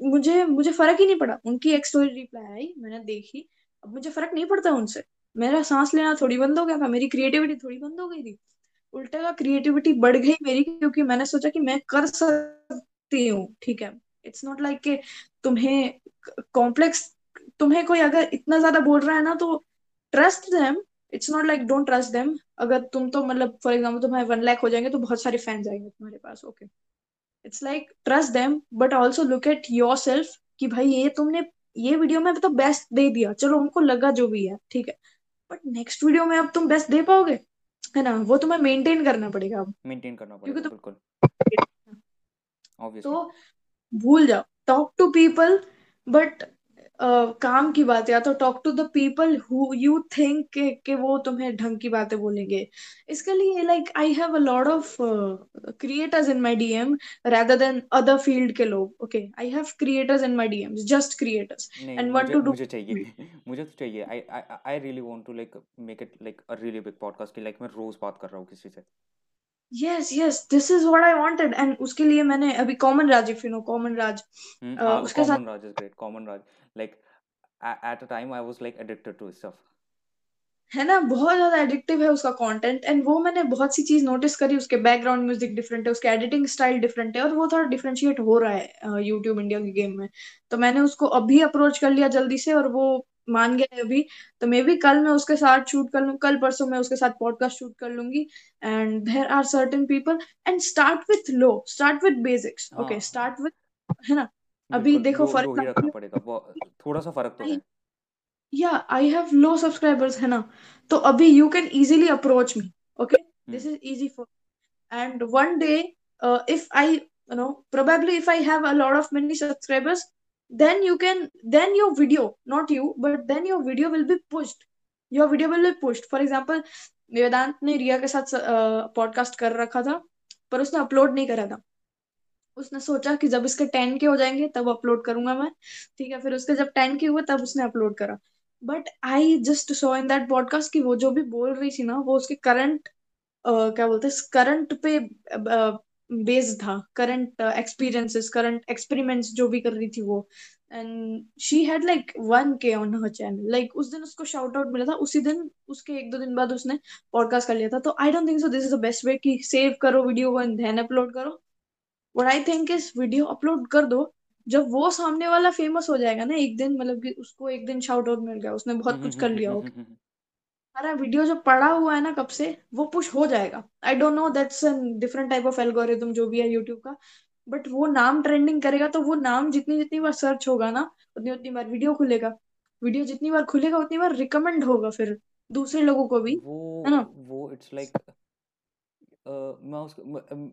मुझे मुझे फ़र्क ही नहीं पड़ा। उनकी एक स्टोरी रिप्लाई आई, मैंने देखी। अब मुझे फ़र्क नहीं पड़ता उनसे। मेरा सांस लेना थोड़ी बंद हो गया था, मेरी क्रिएटिविटी थोड़ी बंद हो गई थी। उल्टा का क्रिएटिविटी बढ़ गई मेरी, क्योंकि मैंने सोचा कि मैं कर सकती हूँ, ठीक है। इट्स नॉट लाइक कि तुम्हें कॉम्प्लेक्स तुम्हें कोई अगर इतना ज़्यादा बोल रहा है ना तो trust them it's not like don't trust them अगर तुम तो मतलब फॉर एग्ज़ाम्पल तुम्हारे वन लाख हो जाएँगे तो बहुत सारे फैंस आएँगे तुम्हारे पास okay it's like trust them but also look at yourself कि भाई ये तुमने ये वीडियो में तो बेस्ट दे दिया। चलो हमको लगा जो भी है ठीक है। बट नेक्स्ट वीडियो में अब तुम बेस्ट दे पाओगे? है ना? वो तुम्हें मेंटेन करना पड़ेगा अब। मेंटेन करना पड़ेगा बिल्कुल। <laughs> तो भूल जाओ। टॉक टू पीपल बट काम की बात या तो talk to the people who you think के, वो तुम्हें ढंग की बातें बोलेंगे। इसके लिए like I have a lot of creators in my DM rather than other field के लोग। Okay I have creators in my DMs just creators and मुझे टू डू मुझे चाहिए <laughs> मुझे तो चाहिए। I I I really want to like make it like a really big podcast की like मैं रोज बात कर रहा हूँ किसी से। Yes yes this is what I wanted and उसके लिए मैंने अभी common Raj if you know common Raj uh, उसके साथ common Raj is great common Raj like at a time I was like addicted to stuff है ना? बहुत ज़्यादा एडिक्टिव है उसका कंटेंट एंड वो मैंने बहुत सी चीज़ नोटिस करी उसके बैकग्राउंड म्यूज़िक डिफरेंट है उसके एडिटिंग स्टाइल डिफरेंट है और वो थोड़ा डिफरेंशिएट हो रहा है यूट्यूब इंडिया के गेम में। तो मैंने उसको अभी अप्रोच कर लिया जल्दी से और वो मान गया है अभी तो मे बी कल मैं उसके साथ शूट कर लूँ कल परसों मैं उसके साथ पॉडकास्ट शूट कर लूँगी। And there are certain people and start with low start with basics okay start with है ना? अभी देखो लो फॉर लो रखना पड़ेगा थोड़ा सा फ़र्क तो है। या आई हैव लो सब्सक्राइबर्स है ना? तो अभी you can easily approach me okay this is easy for and one day if I i you know probably if i have a lot of many subscribers then you can, then your video, not you, but then your video will be pushed. Your video will be pushed. For example Vedant ने रिया के साथ podcast कर रखा था, पर उसने upload नहीं करा था। उसने सोचा कि जब इसके टेन के हो जाएँगे, तब अपलोड करूँगा मैं। ठीक है, फिर उसके जब टेन के हुए, तब उसने अपलोड करा। But I just saw in that podcast कि वो जो भी बोल रही थी ना, वो उसके करंट क्या बोलते हैं करंट पे बेस्ड था करंट एक्सपीरियंसेस करंट एक्सपेरिमेंट्स जो भी कर रही थी वो। And she had like one K on her channel like उस दिन उसको शाउट आउट मिला था उसी दिन उसके एक दो दिन बाद उसने पॉडकास्ट कर लिया था। तो I don't think so this is the best way कि सेव करो वीडियो को एंड देन अपलोड करो। What I think is video upload कर दो जब वो सामने वाला फ़ेमस हो जाएगा ना एक दिन मतलब कि उसको एक दिन शाउट आउट मिल गया उसने बहुत कुछ कर लिया ओके हमारा वीडियो जो पड़ा हुआ है ना कब से वो पुश हो जाएगा। I don't know that's a different type of algorithm जो भी है यूट्यूब का। बट वो नाम ट्रेंडिंग करेगा तो वो नाम जितनी जितनी बार सर्च होगा ना उतनी उतनी बार वीडियो खुलेगा। वीडियो जितनी बार खुलेगा उतनी बार रिकमेंड होगा फिर दूसरे लोगों को भी वो है ना? वो इट्स लाइक like, मैं उस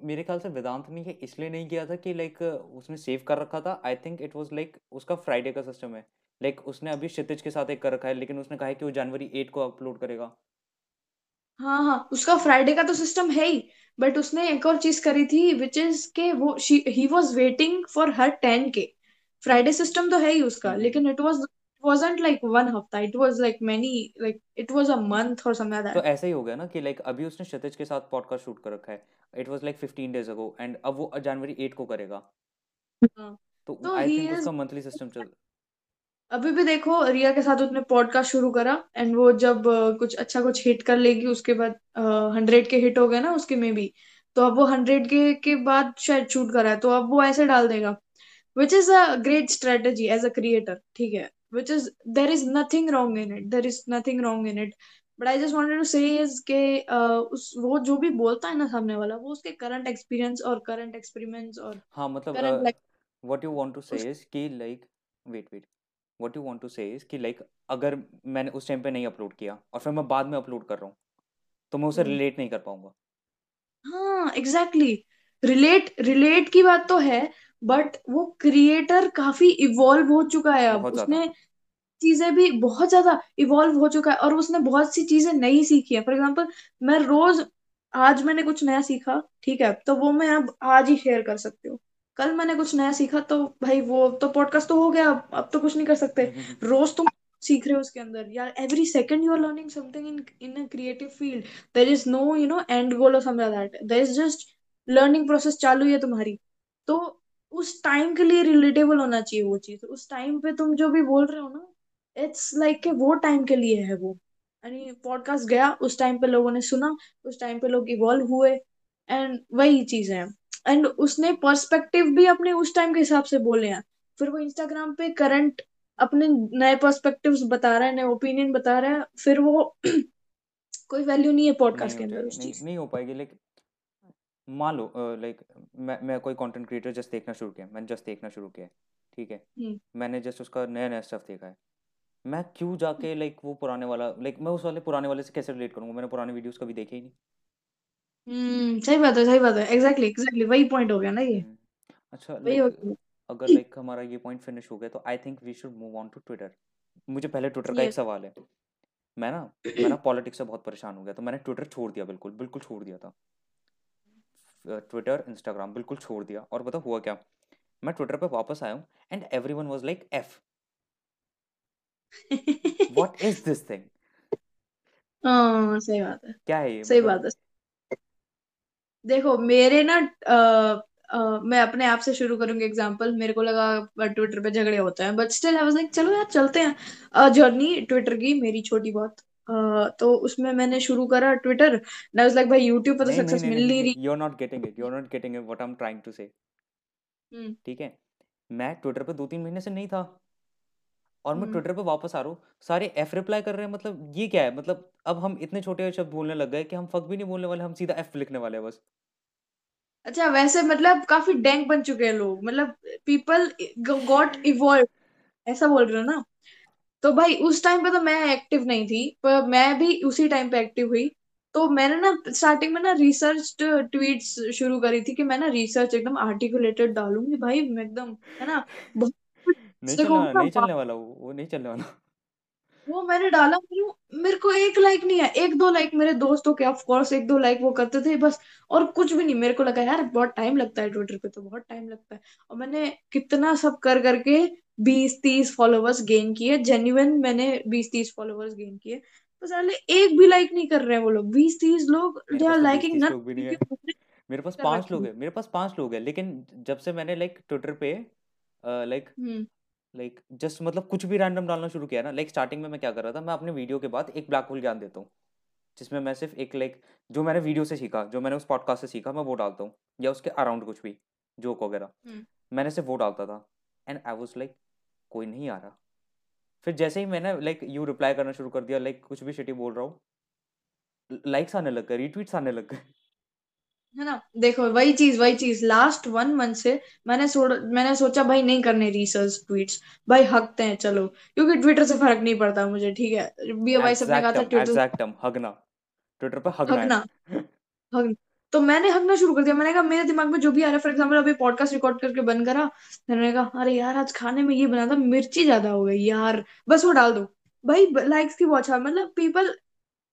मेरे ख्याल से वेदांत ने ये इसलिए नहीं किया था कि लाइक उसने सेव कर रखा था। I think it was like उसका फ्राइडे का सिस्टम है। लाइक उसने अभी क्षितिज के साथ एक कर रखा है लेकिन उसने कहा है कि वो जनवरी एट को अपलोड करेगा। हाँ हाँ उसका फ्राइडे का तो सिस्टम है ही बट उसने एक और चीज़ करी थी विच इज़ के वो he was waiting for her ten K Friday system तो है ही उसका हम्म लेकिन it was wasn't like one hafta it was like many like it was a month or something like तो that ऐसा ही हो गया ना कि लाइक अभी उसने क्षतिज के साथ पॉडकास्ट शूट कर रखा है। It was like 15 days ago and अब वो जनवरी 8 को करेगा। हाँ। तो तो आई थिंक is उसका मंथली सिस्टम चल अभी भी देखो रिया के साथ उसने पॉडकास्ट शुरू करा एंड वो जब कुछ अच्छा कुछ हिट कर लेगी उसके बाद हंड्रेड के हिट हो गए ना उसके में भी तो अब वो हंड्रेड के के बाद शायद शूट करा है तो अब वो ऐसे डाल देगा which is a great strategy as a creator ठीक है which is there is nothing wrong in it there is nothing wrong in it but I just wanted to say is के उस वो जो भी बोलता है ना सामने वाला वो उसके करंट एक्सपीरियंस और करंट एक्सपेरिमेंट्स और हाँ मतलब what you want to say is कि like wait wait what you want to say कि लाइक अगर मैंने उस टाइम पे नहीं अपलोड किया और फिर मैं बाद में अपलोड कर रहा हूँ तो मैं उसे रिलेट नहीं कर पाऊँगा। हाँ एग्जैक्टली रिलेट रिलेट की बात तो है बट वो क्रिएटर काफ़ी इवॉल्व हो चुका है अब। उसने चीज़ें भी बहुत ज़्यादा इवॉल्व हो चुका है और उसने बहुत सी चीज़ें नई सीखी है। फॉर एग्ज़ाम्पल मैं रोज आज मैंने कुछ नया सीखा ठीक है तो वो मैं अब आज ही शेयर कर सकती हूँ। कल मैंने कुछ नया सीखा तो भाई वो तो पॉडकास्ट तो हो गया, अब अब तो कुछ नहीं कर सकते। रोज तुम सीख रहे हो उसके अंदर। यार every second you are learning something in in a creative field there is no you know end goal or something that there is just learning process चालू है तुम्हारी। तो उस टाइम के लिए रिलेटेबल होना चाहिए वो चीज़। उस टाइम पे तुम जो भी बोल रहे हो ना इट्स लाइक like वो टाइम के लिए है वो। यानी पॉडकास्ट गया, उस टाइम पे लोगों ने सुना, उस टाइम पे लोग इवॉल्व हुए एंड वही चीज़ है। एंड उसने पर्सपेक्टिव भी अपने उस टाइम के हिसाब से बोले हैं। फिर वो इंस्टाग्राम पे करंट अपने नए पर्सपेक्टिव्स बता रहा है नए ओपिनियन बता रहा है फिर वो <clears throat> कोई वैल्यू नहीं है पॉडकास्ट के अंदर उस चीज़ नहीं हो पाएगी लाइक मान लो लाइक मैं मैं कोई कंटेंट क्रिएटर जस्ट देखना शुरू किया मैंने जस्ट देखना शुरू किया ठीक है? हम्म। मैंने जस्ट उसका नया नया स्टफ़ देखा है। मैं क्यों जाके लाइक वो पुराने वाला लाइक मैं उस वाले पुराने वाले से कैसे रिलेट करूँगा? मैंने पुराने वीडियोस कभी देखे ही नहीं। हम्म सही बात है सही बात है। एग्जैक्टली एग्जैक्टली वही पॉइंट हो गया ना ये। हम्म, अच्छा वही हो लाइक गया। अगर लाइक हमारा ये पॉइंट फिनिश हो गया तो I think we should move on to Twitter मुझे पहले ट्विटर का एक यस सवाल है। मैं ना मैं ना पॉलिटिक्स से बहुत परेशान हो गया तो मैंने ट्विटर छोड़ दिया बिल्कुल बिल्कुल छोड़ दिया था। ट्विटर इंस्टाग्राम बिल्कुल छोड़ दिया। और पता हुआ क्या? मैं ट्विटर पे वापस आया हूँ and everyone was like F what is this thing हाँ सही बात है। क्या है ये? सही मतलब बात है। देखो मेरे ना अ, अ, मैं अपने आप से शुरू करूँगी एग्जांपल मेरे को लगा ट्विटर पे झगड़े होते हैं but still I was like चलो यार चलते हैं। जर्नी ट्विटर की मेरी छोटी बहुत। अ, तो उसमें मैंने शुरू करा ट्विटर आई वाज लाइक भाई यूट्यूब पे तो सक्सेस मिल नहीं रही you are not getting it you are not getting it what I am trying to say ठीक है? मैं ट्विटर पे दो तीन महीने से नहीं था। और मैं हम्म। ट्विटर पे वापस आ रहा हूँ सारे एफ़ रिप्लाई कर रहे हैं मतलब ये क्या है? मतलब अब हम इतने छोटे शब्द बोलने लग गए कि हम फक भी नहीं बोलने वाले हम सीधा एफ़ लिखने वाले हैं बस। अच्छा वैसे मतलब काफ़ी डैंक बन चुके हैं लोग मतलब पीपल गॉट इवॉल्व ऐसा बोल रहे हो ना? तो भाई उस टाइम पे तो मैं एक्टिव नहीं थी पर मैं भी उसी टाइम पे एक्टिव हुई। तो मैंने ना स्टार्टिंग में ना रिसर्च ट्वीट्स शुरू करी थी कि मैं ना रिसर्च एकदम आर्टिकुलेटेड डालूँगी भाई मैं एकदम है ना? बहुत नहीं देखो चलने नहीं चलने वाला वो वो नहीं चलने वाला। वो मैंने डाला मेरे मेरे को एक लाइक नहीं है एक दो लाइक मेरे दोस्तों के ऑफ़ कोर्स एक दो लाइक वो करते थे बस। और कुछ भी नहीं मेरे को लगा यार बहुत टाइम लगता है ट्विटर पे तो बहुत टाइम लगता है। और मैंने कितना सब कर करके बीस तीस फॉलोअर्स गेन किए। जेन्युइन मैंने बीस तीस फॉलोअर्स गेन किए। तो साले एक भी लाइक नहीं कर रहे हैं वो लोग। बीस तीस लोग दे आर बीस लाइकिंग नट मेरे पास पाँच लोग है मेरे पास पाँच लोग हैं लेकिन जब से मैंने लाइक ट्विटर पे लाइक लाइक जस्ट मतलब कुछ भी रैंडम डालना शुरू किया ना लाइक स्टार्टिंग में मैं क्या कर रहा था मैं अपने वीडियो के बाद एक ब्लैक होल ज्ञान देता हूँ जिसमें मैं सिर्फ़ एक लाइक जो मैंने वीडियो से सीखा जो मैंने उस पॉडकास्ट से सीखा मैं वो डालता हूँ या उसके अराउंड कुछ भी जोक वगैरह। हम्म। मैंने सिर्फ़ वो डालता था एंड आई वॉज़ लाइक कोई नहीं आ रहा। फिर जैसे ही मैंने लाइक यू रिप्लाई करना शुरू कर दिया लाइक कुछ भी शिटी बोल रहा हूँ लाइक्स आने लग गए रिट्वीट्स आने लग गए। है ना? देखो वही चीज़ वही चीज़। लास्ट वन मंथ से मैंने सोच मैंने सोचा भाई नहीं करने रिसर्च ट्वीट्स भाई हकते हैं चलो। क्योंकि ट्विटर से फ़र्क नहीं पड़ता मुझे ठीक है? बी भाई सबने कहा था ट्विटर एग्जैक्टम हगना। ट्विटर पे हगना हकना है तो मैंने हकना शुरू कर दिया। मैंने कहा मेरे दिमाग में जो भी आ रहा है फॉर एग्ज़ाम्पल अभी पॉडकास्ट रिकॉर्ड करके बंद करा मैंने कहा अरे यार आज खाने में ये बना था मिर्ची ज़्यादा हो गई यार। बस वो डाल दो। भाई लाइक्स की बहुत मतलब people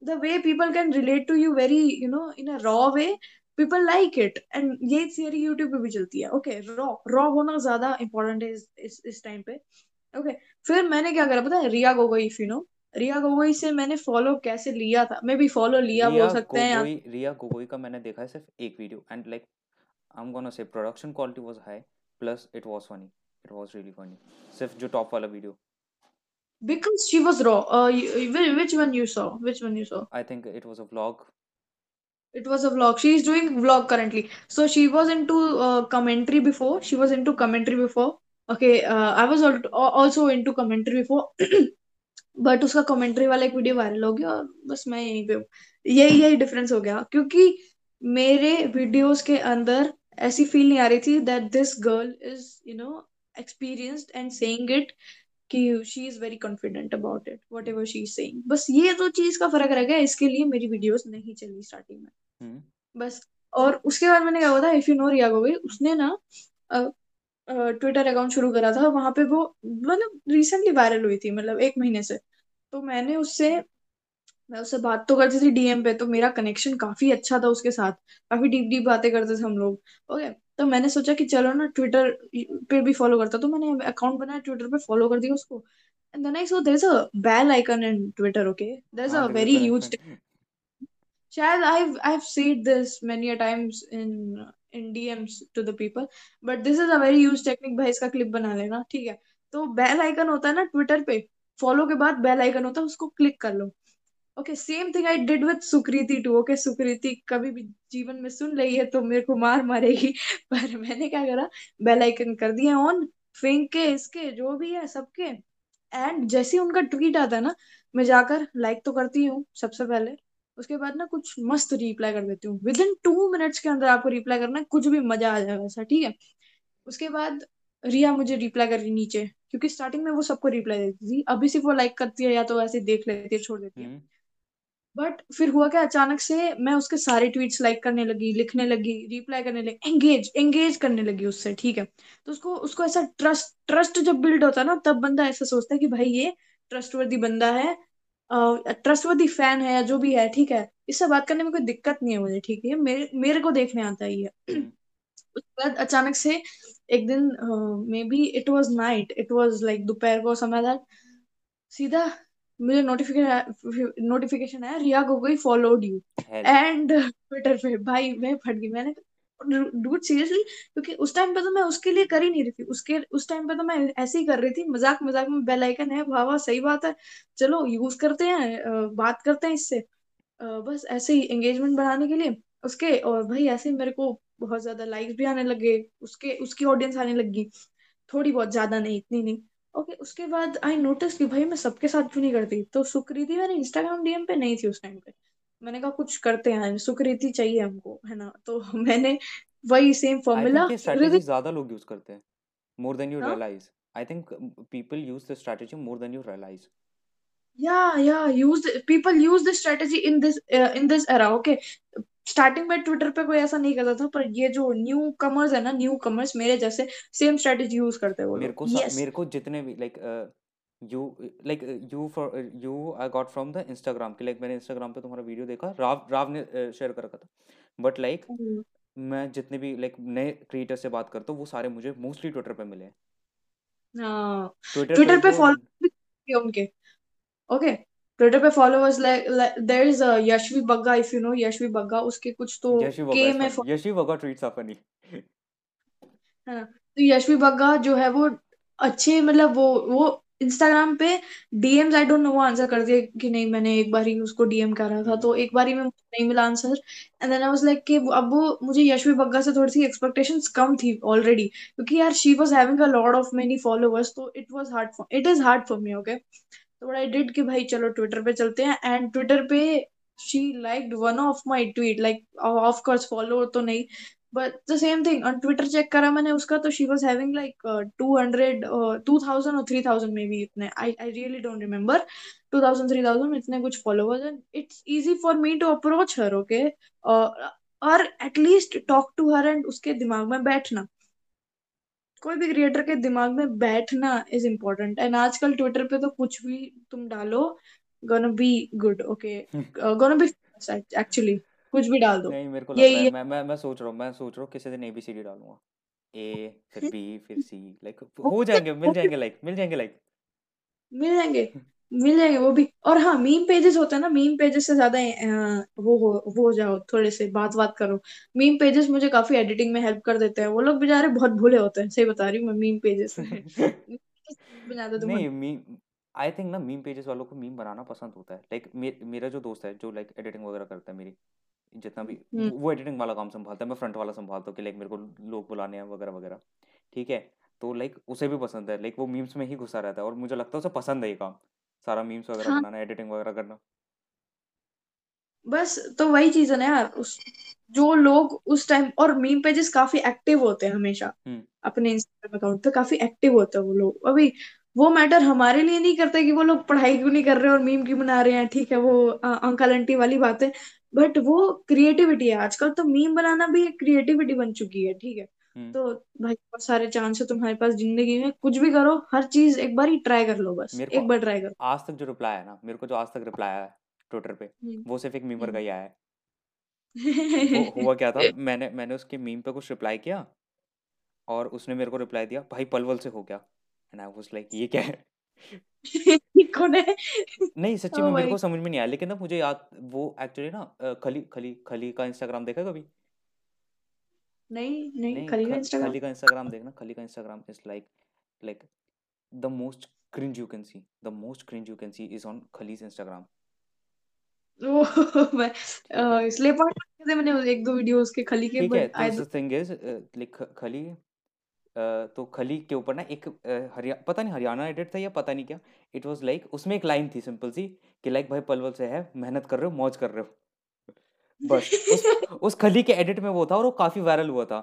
the way people can relate to you very you know in a raw way people like it. And ये थियरी यूट्यूब पे भी चलती है. ओके रॉ रॉ होना ज़्यादा इंपॉर्टेंट है इस इस, इस टाइम पे. ओके फिर मैंने क्या करा पता है? Riya Gogoi if you know Riya Gogoi से मैंने फॉलो कैसे लिया था? मे बी फॉलो लिया बोल सकते हैं रिया गोगोई का मैंने देखा है सिर्फ़ एक video and like I am gonna say production quality was high plus it was funny it was really funny सिर्फ़ जो टॉप वाला video because she was raw. Uh which one you saw? Which one you saw? I think it was a vlog It was a vlog. She is doing vlog currently. So she was into uh, commentary before. She was into commentary before. Okay, uh, I was al- al- also into commentary before. But उसका commentary वाला एक video viral हो गया और बस मैं यहीं पे हूँ यही यही डिफरेंस हो गया क्योंकि मेरे वीडियोस के अंदर ऐसी फील नहीं आ रही थी that this girl is you know experienced and saying it कि she is very confident about it whatever she is saying बस ये तो चीज़ का फ़र्क रह गया इसके लिए मेरी वीडियोस नहीं चली स्टार्टिंग में। हम्म। बस और उसके बाद मैंने क्या हुआ था if you know Riya Gogoi उसने ना ट्विटर अकाउंट शुरू करा था वहाँ पे वो मतलब रिसेंटली वायरल हुई थी मतलब एक महीने से। तो मैंने उससे मैं उससे बात तो करती थी डीएम पे तो मेरा कनेक्शन काफ़ी अच्छा था उसके साथ। काफ़ी डीप डीप बातें करते थे हम लोग। ओके तो मैंने सोचा कि चलो ना ट्विटर पे भी फॉलो करता। तो मैंने अकाउंट बनाया ट्विटर पे फॉलो कर दिया उसको। And then I saw there is a bell icon in Twitter okay there is a very huge शायद I've I've said this many a times in in DMs to the people but this is a very used technique भाई इसका clip बना लेना ठीक है? तो bell icon होता है ना ट्विटर पे। फॉलो के बाद बेल आइकन होता है उसको क्लिक कर लो। Okay same thing I did with Sukriti too okay Sukriti कभी भी जीवन में सुन रही है तो मेरे को मार मारेगी। <laughs> पर मैंने क्या करा? बेल आइकन कर दिया ऑन फेंक के इसके, जो भी है सबके। एंड जैसे ही उनका ट्वीट आता है ना, मैं जाकर लाइक तो करती हूँ सबसे पहले। उसके बाद ना कुछ मस्त रिप्लाई कर देती हूँ। विद इन टू मिनट्स के अंदर आपको रिप्लाई करना, कुछ भी मज़ा आ जाएगा ऐसा, ठीक है? उसके बाद रिया मुझे रिप्लाई कर रही नीचे, क्योंकि स्टार्टिंग में वो सबको रिप्लाई देती थी। अभी सिर्फ़ वो लाइक करती है या तो ऐसे देख लेती है, छोड़ देती है। हम्म। बट फिर हुआ क्या? अचानक से मैं उसके सारे ट्वीट्स लाइक करने लगी, लिखने लगी रिप्लाई करने लगी एंगेज एंगेज करने लगी उससे, ठीक है? तो उसको उसको ऐसा ट्रस्ट ट्रस्ट जब बिल्ड होता है ना, तब बंदा ऐसा सोचता है कि भाई ये ट्रस्टवर्दी बंदा है ट्रस्टवर्दी फ़ैन है या जो भी है, ठीक है? इससे बात करने में कोई दिक्कत नहीं है मुझे, ठीक है? मेरे मेरे को देखने आता ही है <clears throat> उसके बाद अचानक से एक दिन maybe it was night it was like दोपहर को, समय था। सीधा मुझे नोटिफिकेशन नोटिफिकेशन आया Riya Gogoi followed you and Twitter पे भाई मैं फट गई मैंने डूड सीरियसली क्योंकि उस टाइम पे तो मैं उसके लिए कर ही नहीं रही थी उसके उस टाइम पे तो मैं ऐसे ही कर रही थी मज़ाक मज़ाक में बेल आइकन है वाह वाह सही बात है चलो यूज़ करते हैं बात करते हैं इससे बस ऐसे ही एंगेजमेंट बढ़ाने के लिए उसके और भाई ऐसे ही मेरे को बहुत ज़्यादा लाइक्स भी आने लगे उसके उसकी ऑडियंस आने लगी थोड़ी बहुत ज़्यादा नहीं इतनी नहीं ओके okay, उसके बाद आई नोटिस कि भाई मैं सबके साथ क्यों नहीं करती? तो सुकृति मेरे इंस्टाग्राम डीएम पे नहीं थी उस टाइम पे। मैंने कहा कुछ करते हैं सुकृति चाहिए हमको है ना? तो <laughs> मैंने वही सेम फॉर्मूला ये ज़्यादा लोग यूज़ करते हैं more than you realise I think people use this strategy more than you realise yeah yeah use the, people use this strategy in this uh, in this era okay? Starting में Twitter पे कोई ऐसा नहीं करता था पर ये जो न्यू कमर्स है ना न्यू कमर्स मेरे जैसे सेम स्ट्रेटेजी यूज़ करते हैं वो मेरे को यस मेरे को जितने भी like you like you for you I got from the Instagram की लाइक मैंने इंस्टाग्राम पे तुम्हारा वीडियो देखा राव राव ने शेयर कर रखा था बट लाइक मैं जितने भी लाइक नए क्रिएटर से बात करता हूँ वो सारे मुझे मोस्टली ट्विटर पे मिले हाँ। ट्विटर पे ट्विटर पे फॉलो उनके। ओके ट्विटर पे followers like there is a Yashvi Bagga if you know Yashvi Bagga उसके कुछ तो के में funny Yashvi Bagga tweets are funny है ना? तो यशवी बग्गा जो है वो अच्छे मतलब वो वो इंस्टाग्राम पे डीएम्स आई डोंट नो वो आंसर कर दिया कि नहीं मैंने एक बार ही उसको डीएम करा था तो एक बार ही में नहीं मिला answer and then I was like कि अब वो मुझे यशवी बग्गा से थोड़ी सी एक्सपेक्टेशंस कम थी ऑलरेडी क्योंकि यार she was having a lot of many followers तो it was hard for it is hard for me okay तो व्हाट आई डिड कि भाई चलो ट्विटर पे चलते हैं एंड ट्विटर पे she liked one of my tweet like of course follow तो नहीं but the same thing on Twitter check करा मैंने उसका तो she was having like two hundred two thousand और थ्री थाउज़ेंड मे बी इतने I I really don't two thousand three thousand इतने कुछ followers and it's easy for me to approach her okay और at least talk to her and उसके दिमाग में बैठना। कोई भी क्रिएटर के दिमाग में बैठना इज़ इम्पोर्टेंट एंड आजकल ट्विटर पे तो कुछ भी तुम डालो gonna be good okay gonna be actually कुछ भी डाल दो। नहीं मेरे को लग रहा है मैं मैं मैं सोच रहा हूँ मैं सोच रहा हूँ किसी दिन एबीसीडी डालूँगा। ए फिर बी फिर सी लाइक हो जाएँगे मिल जाएँगे लाइक मिल जाएँगे लाइक मिल जाएँगे। मिल जाएँगे वो भी। और हाँ मीम पेजेस होते हैं ना मीम पेजेस से ज़्यादा वो हो वो हो जाओ थोड़े से बात बात करो। मीम पेजेस मुझे काफ़ी एडिटिंग में हेल्प कर देते हैं। वो लोग बेचारे बहुत भोले होते हैं सही बता रही हूँ मैं मीम पेजेस <laughs> बना दो तुम। नहीं मीम आई थिंक ना मीम पेजेस वालों को मीम बनाना पसंद होता है। लाइक मे, मेरा जो दोस्त है जो लाइक एडिटिंग वगैरह करता है मेरी जितना भी हम्म। वो एडिटिंग वाला काम संभालता है मैं फ्रंट वाला संभालता हूँ कि लाइक मेरे को लोग बुलाने हैं वगैरह वगैरह। ठीक है? तो लाइक उसे भी पसंद है। लाइक वो मीम्स में ही घुसा रहता है और मुझे लगता है उसे पसंद है ये काम। सारा मीम्स वगैरह हाँ। बनाना एडिटिंग वगैरह करना। बस तो वही चीज़ है ना यार उस जो लोग उस टाइम और मीम पेजेस काफ़ी एक्टिव होते हैं हमेशा। हम्म। अपने इंस्टाग्राम अकाउंट पे काफ़ी एक्टिव होते हैं वो लोग। अभी वो मैटर हमारे लिए नहीं करते कि वो लोग पढ़ाई क्यों नहीं कर रहे और मीम क्यों बना रहे हैं ठीक है वो अंकल आंटी वाली बात है। बट वो क्रिएटिविटी है आजकल तो मीम बनाना भी एक क्रिएटिविटी बन चुकी है ठीक है। तो भाई बहुत सारे चांस है तुम्हारे पास ज़िंदगी में। कुछ भी करो हर चीज़ एक बार ही ट्राई कर लो बस। मेरे एक बार ट्राई करो। आज तक जो रिप्लाई है ना मेरे को जो आज तक रिप्लाई आया है ट्विटर पे हम्म। वो सिर्फ़ एक मीमर का हम्म। ही आया है। <laughs> वो हुआ क्या था? मैंने मैंने उसके मीम पे कुछ रिप्लाई किया और उसने मेरे को रिप्लाई दिया भाई पलवल से हो गया। एंड आई वाज लाइक ये क्या है? <laughs> कौन है? नहीं सच्ची ओ में मेरे को समझ में नहीं आया लेकिन ना मुझे याद वो एक्चुअली ना खली खली खली का इंस्टाग्राम देखा कभी? नहीं नहीं नहीं खली का ख, इंस्टाग्राम खली का इंस्टाग्राम देखना खली का Instagram is like like the most cringe you can see the most cringe you can see is on Khali's Instagram वो मैं अ, इसलिए पढ़ थे मैंने एक दो वीडियो उसके खली के ठीक है बट तो I the thing is like Khali अ, तो खली के ऊपर ना एक हरिया पता नहीं हरियाणा एडिट था या पता नहीं क्या इट वाज लाइक उसमें एक लाइन थी सिंपल सी कि लाइक भाई पलवल से है मेहनत कर रहे हो मौज कर रहे हो। बस। उस <laughs> उस खली के एडिट में वो था और वो काफ़ी वायरल हुआ था।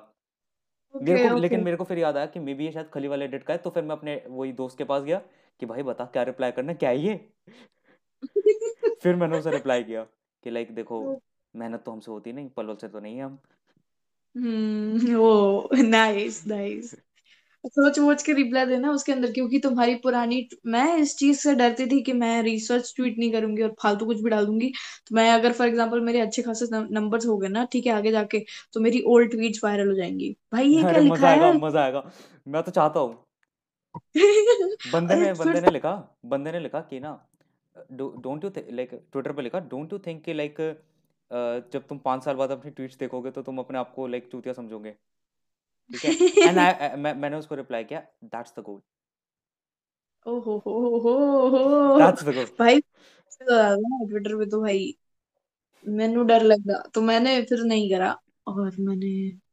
मेरे ओके को लेकिन मेरे को फिर याद आया कि मे बी ये शायद खली वाले एडिट का है तो फिर मैं अपने वही दोस्त के पास गया कि भाई बता क्या रिप्लाई करना क्या है ये? <laughs> फिर मैंने उसे रिप्लाई किया कि लाइक देखो मेहनत तो हमसे होती नहीं पलवल से तो नहीं है हम। हम्म वो <laughs> नाइस नाइस सोच वोच के रिप्लाई देना उसके अंदर क्योंकि तुम्हारी पुरानी मैं इस चीज़ से डरती थी कि मैं रिसर्च ट्वीट नहीं करूँगी और फालतू कुछ भी डाल दूँगी। तो मैं अगर फॉर एग्जांपल मेरे अच्छे खासे नंबर्स हो गए ना ठीक है आगे जाके तो मेरी ओल्ड ट्वीट्स वायरल हो जाएँगी। भाई ये क्या लिखा है? मज़ा आएगा। मैं तो चाहता हूँ। बंदे ने बंदे ने लिखा बंदे ने लिखा कि ना डोंट यू लाइक ट्विटर पे लिखा डोंट यू थिंक कि लाइक जब तुम पाँच साल बाद अपनी ट्वीट्स देखोगे तो तुम अपने आप को लाइक चूतिया समझोगे? ठीक है? <laughs> एंड आई मैं, मैंने उसको रिप्लाई किया दैट्स द गोल ओहो हो हो हो हो। दैट्स द गोल भाई ट्विटर पे तो भाई मैनू डर लगा तो मैंने फिर नहीं करा और मैंने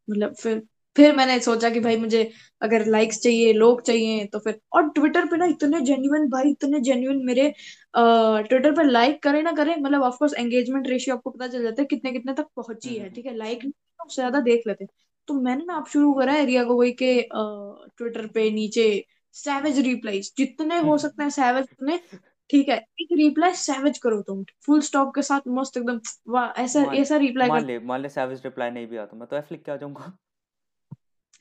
मतलब फिर फिर मैंने सोचा कि भाई मुझे अगर लाइक्स चाहिए लोग चाहिए तो फिर और ट्विटर पे ना इतने जेन्युइन भाई इतने जेन्युइन मेरे ट्विटर पे लाइक करे ना करे मतलब ऑफ़ कोर्स एंगेजमेंट रेशियो आपको पता चल जाता है कितने कितने तक पहुँची है ठीक है? लाइक ज़्यादा देख लेते हैं। तो मैंने ना आप शुरू करा है रिया गोगोई के ट्विटर पे नीचे सैवेज रिप्लाईज जितने हो सकते हैं सैवेज उतने ठीक है एक रिप्लाई सैवेज करो तुम। फुल स्टॉप के साथ मस्त एकदम वाह ऐसा ऐसा रिप्लाई मान ले मान ले सैवेज रिप्लाई नहीं भी आता मैं तो एफ़ लिख के आ जाऊँगा।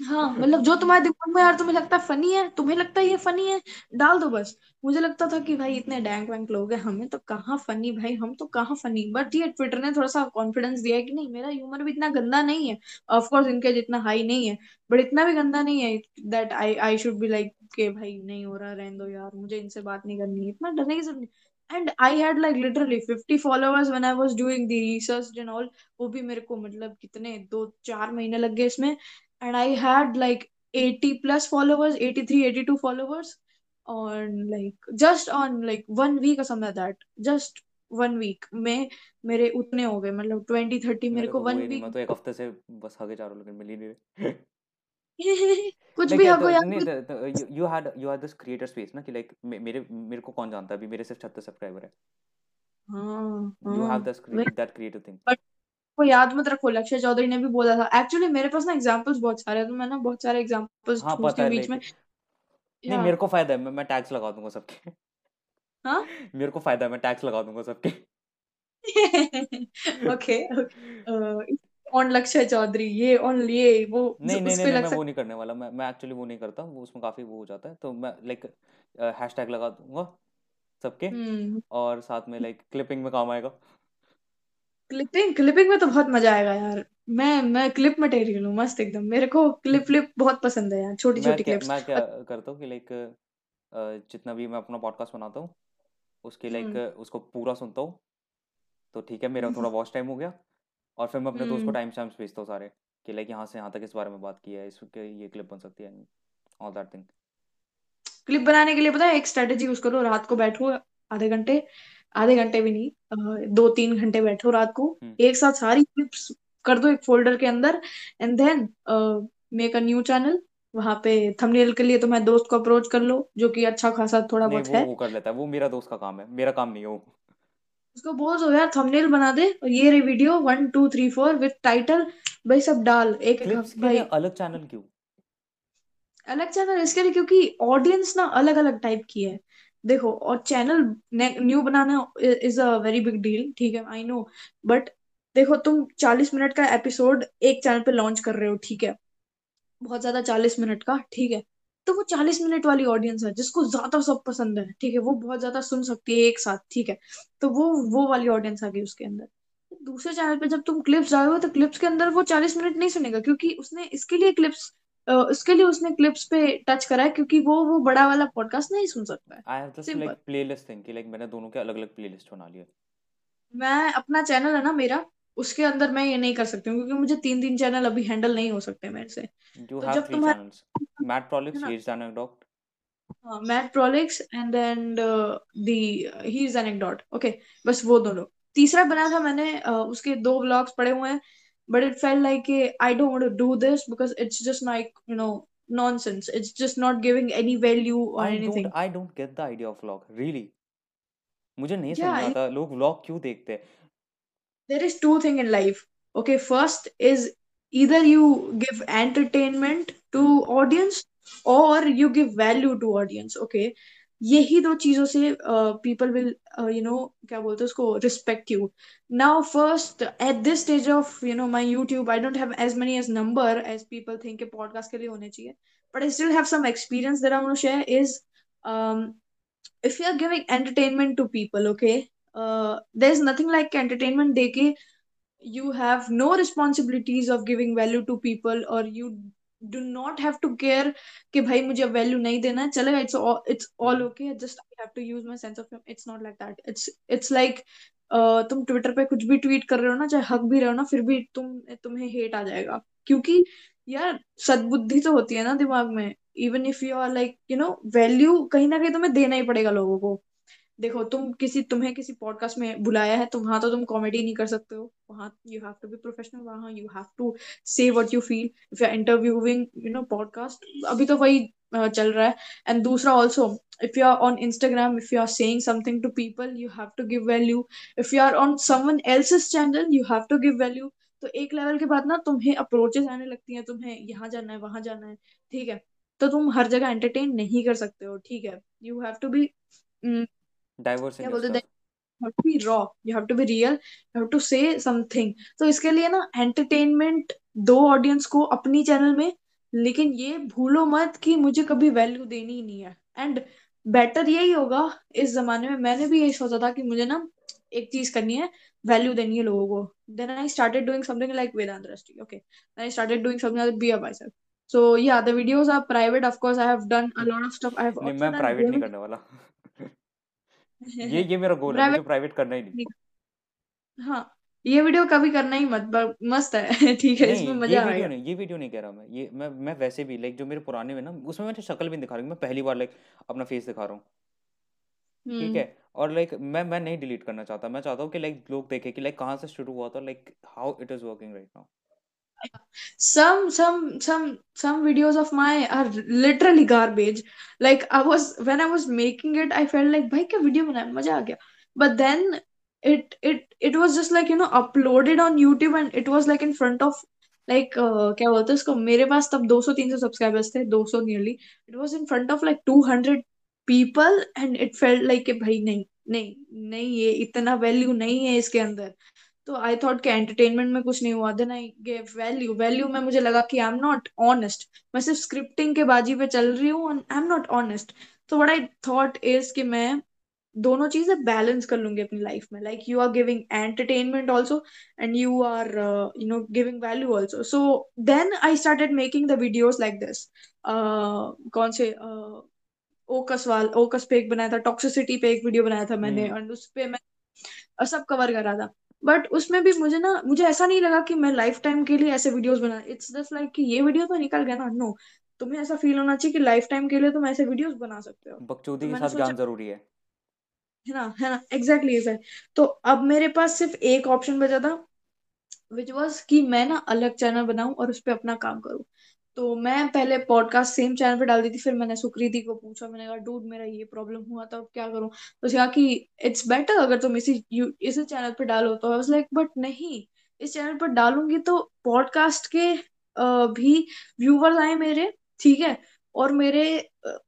हाँ मतलब जो तुम्हारे दिमाग में यार तुम्हें लगता है फनी है, तुम्हें लगता है ये फनी है, डाल दो बस। मुझे लगता था कि भाई इतने डैंक वैंक लोग हैं, हमें तो कहाँ फनी भाई, हम तो कहाँ फनी बट ये ट्विटर ने थोड़ा सा कॉन्फिडेंस दिया है कि नहीं, मेरा ह्यूमर भी इतना गंदा नहीं है। ऑफ़ कोर्स इनके जितना हाई नहीं है बट इतना भी गंदा नहीं है that I I should be like के भाई नहीं हो रहा, रहने दो यार, मुझे इनसे बात नहीं करनी है, इतना डरने की ज़रूरत नहीं। And I had like literally fifty followers when I was doing the research and all वो भी मेरे को मतलब कितने दो, चार महीने लग गए इसमें। And I had like 80 plus followers 83 82 followers on like just on like one week or something like that. Just one week. में मेरे उतने हो गए मतलब 20 30 मेरे को वन वीक मैं तो एक हफ़्ते से बस आगे जा रहा हूँ लेकिन मिल <laughs> नहीं। कुछ भी हको यार you had you had this creator space ना कि लाइक मेरे मेरे को कौन जानता है? अभी मेरे सिर्फ़ 36 सब्सक्राइबर है। हाँ you have this that creative thing but को याद मत रखो लक्ष्य चौधरी ने भी बोला था। एक्चुअली मेरे पास ना एग्जांपल्स बहुत सारे हैं तो मैं ना बहुत सारे एग्जांपल्स हाँ पता है बीच में नहीं मेरे को फ़ायदा है मैं मैं टैक्स लगा दूँगा सबके। हाँ? मेरे को फ़ायदा है मैं टैक्स लगा दूँगा सबके। <laughs> ओके ऑन लक्ष्य चौधरी ये ऑन ये वो नहीं नहीं नहीं मैं वो नहीं करने वाला मैं मैं एक्चुअली वो नहीं करता वो उसमें काफ़ी वो हो जाता है तो मैं लाइक हैशटैग लगा दूँगा सबके हम्म। और साथ में लाइक क्लिपिंग में काम आएगा। क्लिपिंग क्लिपिंग में तो बहुत मज़ा आएगा यार। मैं मैं क्लिप मटेरियल हूँ मस्त एकदम। मेरे को क्लिप क्लिप बहुत पसंद है यार छोटी छोटी क्लिप्स मैं क्या करता हूँ कि लाइक जितना भी मैं अपना पॉडकास्ट बनाता हूँ उसके लाइक हम्म उसको पूरा सुनता हूँ। तो ठीक है मेरा थोड़ा वॉच टाइम हो गया और फिर मैं अपने दोस्त को हम्म। टाइम स्टैम्प्स भेजता हूँ सारे कि लाइक यहाँ से यहाँ तक इस बारे में बात की है इसके ये क्लिप बन सकती है ऑल दैट थिंग क्लिप बनाने के लिए पता है एक स्ट्रेटेजी यूज़ करो रात को बैठो आधे घंटे आधे घंटे भी नहीं दो तीन घंटे बैठो रात को। हम्म। एक साथ सारी क्लिप्स कर दो एक फोल्डर के अंदर and then make a new channel वहाँ पे थंबनेल के लिए तुम्हारे दोस्त को अप्रोच कर लो जो कि अच्छा खासा थोड़ा बहुत है। वो कर लेता है वो मेरा दोस्त का काम है मेरा काम नहीं है वो। उसको बोल दो यार थंबनेल बना दे और ये रे video one two three four with title भाई सब डाल एक भाई अलग चैनल क्यों? अलग चैनल इसके लिए क्योंकि ऑडियंस ना अलग अलग टाइप की है। देखो, और channel new banana is a very big deal ठीक है आई नो बट देखो, तुम चालीस मिनट का एपिसोड एक चैनल पे लॉन्च कर रहे हो, ठीक है, बहुत ज़्यादा चालीस मिनट का, ठीक है तो वो चालीस मिनट वाली ऑडियंस है, जिसको ज़्यादा सब पसंद है, ठीक है, वो बहुत ज़्यादा सुन सकती है एक साथ, ठीक है तो वो वो वाली ऑडियंस आ गई उसके अंदर। दूसरे चैनल पे जब तुम क्लिप्स डालोगे तो क्लिप्स के अंदर वो चालीस मिनट नहीं सुनेगा, क्योंकि उसने इसके लिए क्लिप्स उसके लिए उसने क्लिप्स पे टच करा है क्योंकि वो वो बड़ा वाला पॉडकास्ट नहीं सुन सकता है। I have just like playlist thing कि लाइक मैंने दोनों के अलग अलग प्लेलिस्ट बना लिए। मैं अपना चैनल है ना मेरा उसके अंदर मैं ये नहीं कर सकती हूँ क्योंकि मुझे तीन तीन चैनल अभी हैंडल नहीं हो सकते मेरे से। तो जब तुम्हारे मैट है प्रॉलिक्स ना he's anecdote Matt Prolix and then the he is anecdote okay बस वो दोनों। तीसरा बना था मैंने uh, उसके दो ब्लॉग्स पड़े हुए हैं। but it fail like I don't want to do this because it's just like you know nonsense it's just not giving any value or I don't anything I don't get the idea of vlog really मुझे नहीं समझ में yeah आता लोग vlog क्यों देखते हैं there is two thing in life okay first is either you give entertainment to audience or you give value to audience okay यही दो चीज़ों से पीपल विल यू नो क्या बोलते उसको respect you now first at this stage of you know my YouTube I don't have podcast के लिए होने चाहिए. But I still have some experience there I share is if you are giving entertainment to people okay there is nothing like entertainment they के you have no responsibilities of giving value to people और you do not have to care कि भाई मुझे value नहीं देना है चलेगा it's all it's all okay just I have to use my sense of humor it's not like that. It's it's like uh, तुम Twitter पे कुछ भी ट्वीट कर रहे हो ना चाहे हक भी रहे हो ना फिर भी तुम तुम्हें हेट आ जाएगा। क्योंकि यार सद्बुद्धि तो होती है ना दिमाग में even if you are like you know value कहीं ना कहीं तुम्हें देना ही पड़ेगा लोगों को। देखो, तुम किसी, तुम्हें किसी पॉडकास्ट में बुलाया है तो वहाँ तो तुम कॉमेडी नहीं कर सकते हो। वहाँ you have to be professional वहाँ you have to say what you feel if you are interviewing you know podcast अभी तो वही चल रहा है। एंड दूसरा also if you are on Instagram if you are saying something to people you have to give value. If you are on someone else's channel, you have to give value. तो एक level के बाद ना, तुम्हें approaches आने लगती हैं, तुम्हें यहाँ जाना है, वहाँ जाना है, ठीक है? तो तुम हर जगह एंटरटेन नहीं कर सकते हो, ठीक है? You have to be diverse in हैं? Stuff you have to be raw. You have to be real. You have to say something. तो इसके लिए ना एंटरटेनमेंट दो ऑडियंस को अपनी चैनल में लेकिन ये भूलो मत कि मुझे कभी वैल्यू देनी ही नहीं है। एंड बेटर यही होगा इस जमाने में मैंने भी यही सोचा था कि मुझे ना एक चीज़ करनी है वैल्यू देनी है लोगों को। Then I started doing something like Vedant Drishti okay I started doing something like be a so yeah the videos are private. Of course i have done a lot of stuff. I have नहीं मैं private नहीं करने वाला। ये ये मेरा गोल है मुझे प्राइवेट करना ही नहीं। हाँ ये वीडियो कभी करना ही मत मस्त है <laughs> ठीक है इसमें मज़ा वीडियो आएगा नहीं ये वीडियो नहीं कह रहा मैं ये मैं मैं वैसे भी लाइक जो मेरे पुराने में ना उसमें मैंने शक्ल भी दिखा रही मैं पहली बार लाइक अपना फेस दिखा रहा हूँ। ठीक हम्म। है और लाइक मैं मैं नहीं डिलीट करना चाहता मैं चाहता हूँ कि लाइक लोग देखें कि लाइक कहाँ से शुरू हुआ था like how it is working right now some some some some videos of my are literally garbage like i was when i was making it i felt like भाई क्या वीडियो बनाया मज़ा आ गया but then it it it was just like you know uploaded on youtube and it was like in front of like uh, क्या बोलते हैं उसको मेरे पास तब 200-300 सब्सक्राइबर्स थे 200 nearly it was in front of like 200 people and it felt like भाई नहीं नहीं नहीं ये इतना वैल्यू नहीं है इसके अंदर तो आई थॉट कि एंटरटेनमेंट में कुछ नहीं हुआ। Then I gave value value में मुझे लगा कि आई एम नॉट ऑनेस्ट मैं सिर्फ़ स्क्रिप्टिंग के बाजी पे चल रही हूँ आई एम नॉट ऑनेस्ट तो व्हाट आई थॉट इज़ कि मैं दोनों चीज़ें बैलेंस कर लूँगी अपनी लाइफ में। Like you are giving entertainment also and you are you know giving value also so then I started making the videos like this कौन से uh, ओकस वाल ओकस पे एक बनाया था। टॉक्सिसिटी पे एक वीडियो बनाया था मैंने हम्म। और उस पे मैं सब कवर करा था। बट उसमें भी मुझे ना मुझे ऐसा नहीं लगा कि मैं लाइफ टाइम के लिए ऐसे वीडियोस बना इट्स जस्ट लाइक कि ये वीडियो तो निकल गया ना नो तुम्हें ऐसा फील होना चाहिए कि लाइफ टाइम के लिए तुम ऐसे वीडियोस बना सकते हो। बकचोदी तो के साथ ज्ञान ज़रूरी है। है ना है ना एग्जैक्टली exactly तो अब मेरे पास सिर्फ़ एक ऑप्शन बचा था विच वॉज़ कि मैं ना अलग चैनल बनाऊँ और उस पर अपना काम करूँ। तो मैं पहले पॉडकास्ट सेम चैनल पे डाल दी थी फिर मैंने सुकृति को पूछा मैंने कहा डूड मेरा ये प्रॉब्लम हुआ था अब क्या करूँ? तो उसने कहा कि इट्स बेटर अगर तुम इसी इसी चैनल पे डालो। तो आई वाज लाइक बट नहीं इस चैनल पर डालूँगी तो पॉडकास्ट के भी व्यूवर्स आए मेरे ठीक है? और मेरे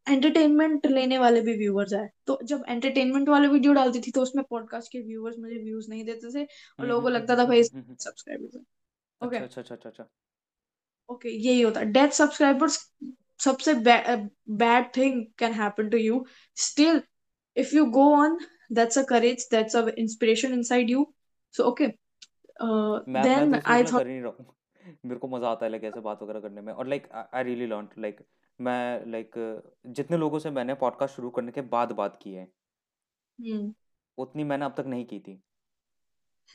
एंटरटेनमेंट लेने वाले भी व्यूवर्स आए। तो जब एंटरटेनमेंट वाले वीडियो डालती थी तो उसमें पॉडकास्ट के व्यूवर्स मुझे व्यूज़ नहीं देते थे और लोगों को हम्म लगता हम्म था भाई हम्म हम्म सब्सक्राइबर्स ओके अच्छा अच्छा अच्छा। ओके यही होता है। डेथ सब्सक्राइबर्स सबसे bad thing can happen to you still if you go on that's a courage that's a inspiration inside you so okay then I thought नहीं रहा <laughs> मेरे को मज़ा आता है लाइक ऐसे बात वगैरह करने में। और like I really learn like मैं लाइक जितने लोगों से मैंने पॉडकास्ट शुरू करने के बाद बात की है उतनी मैंने अब तक नहीं की थी।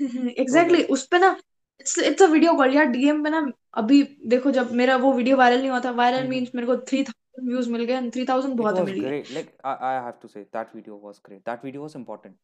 <laughs> एग्जैक्टली लाइक उस पे ना it's it's a video call यार डीएम में ना अभी देखो जब मेरा वो वीडियो वायरल नहीं हुआ था वायरल हम्म। मींस मेरे को थ्री थाउज़ेंड व्यूज़ मिल गए थाउज़ेंड इट बहुत वाज मेरे लिए great like I have to say that video was great that video was important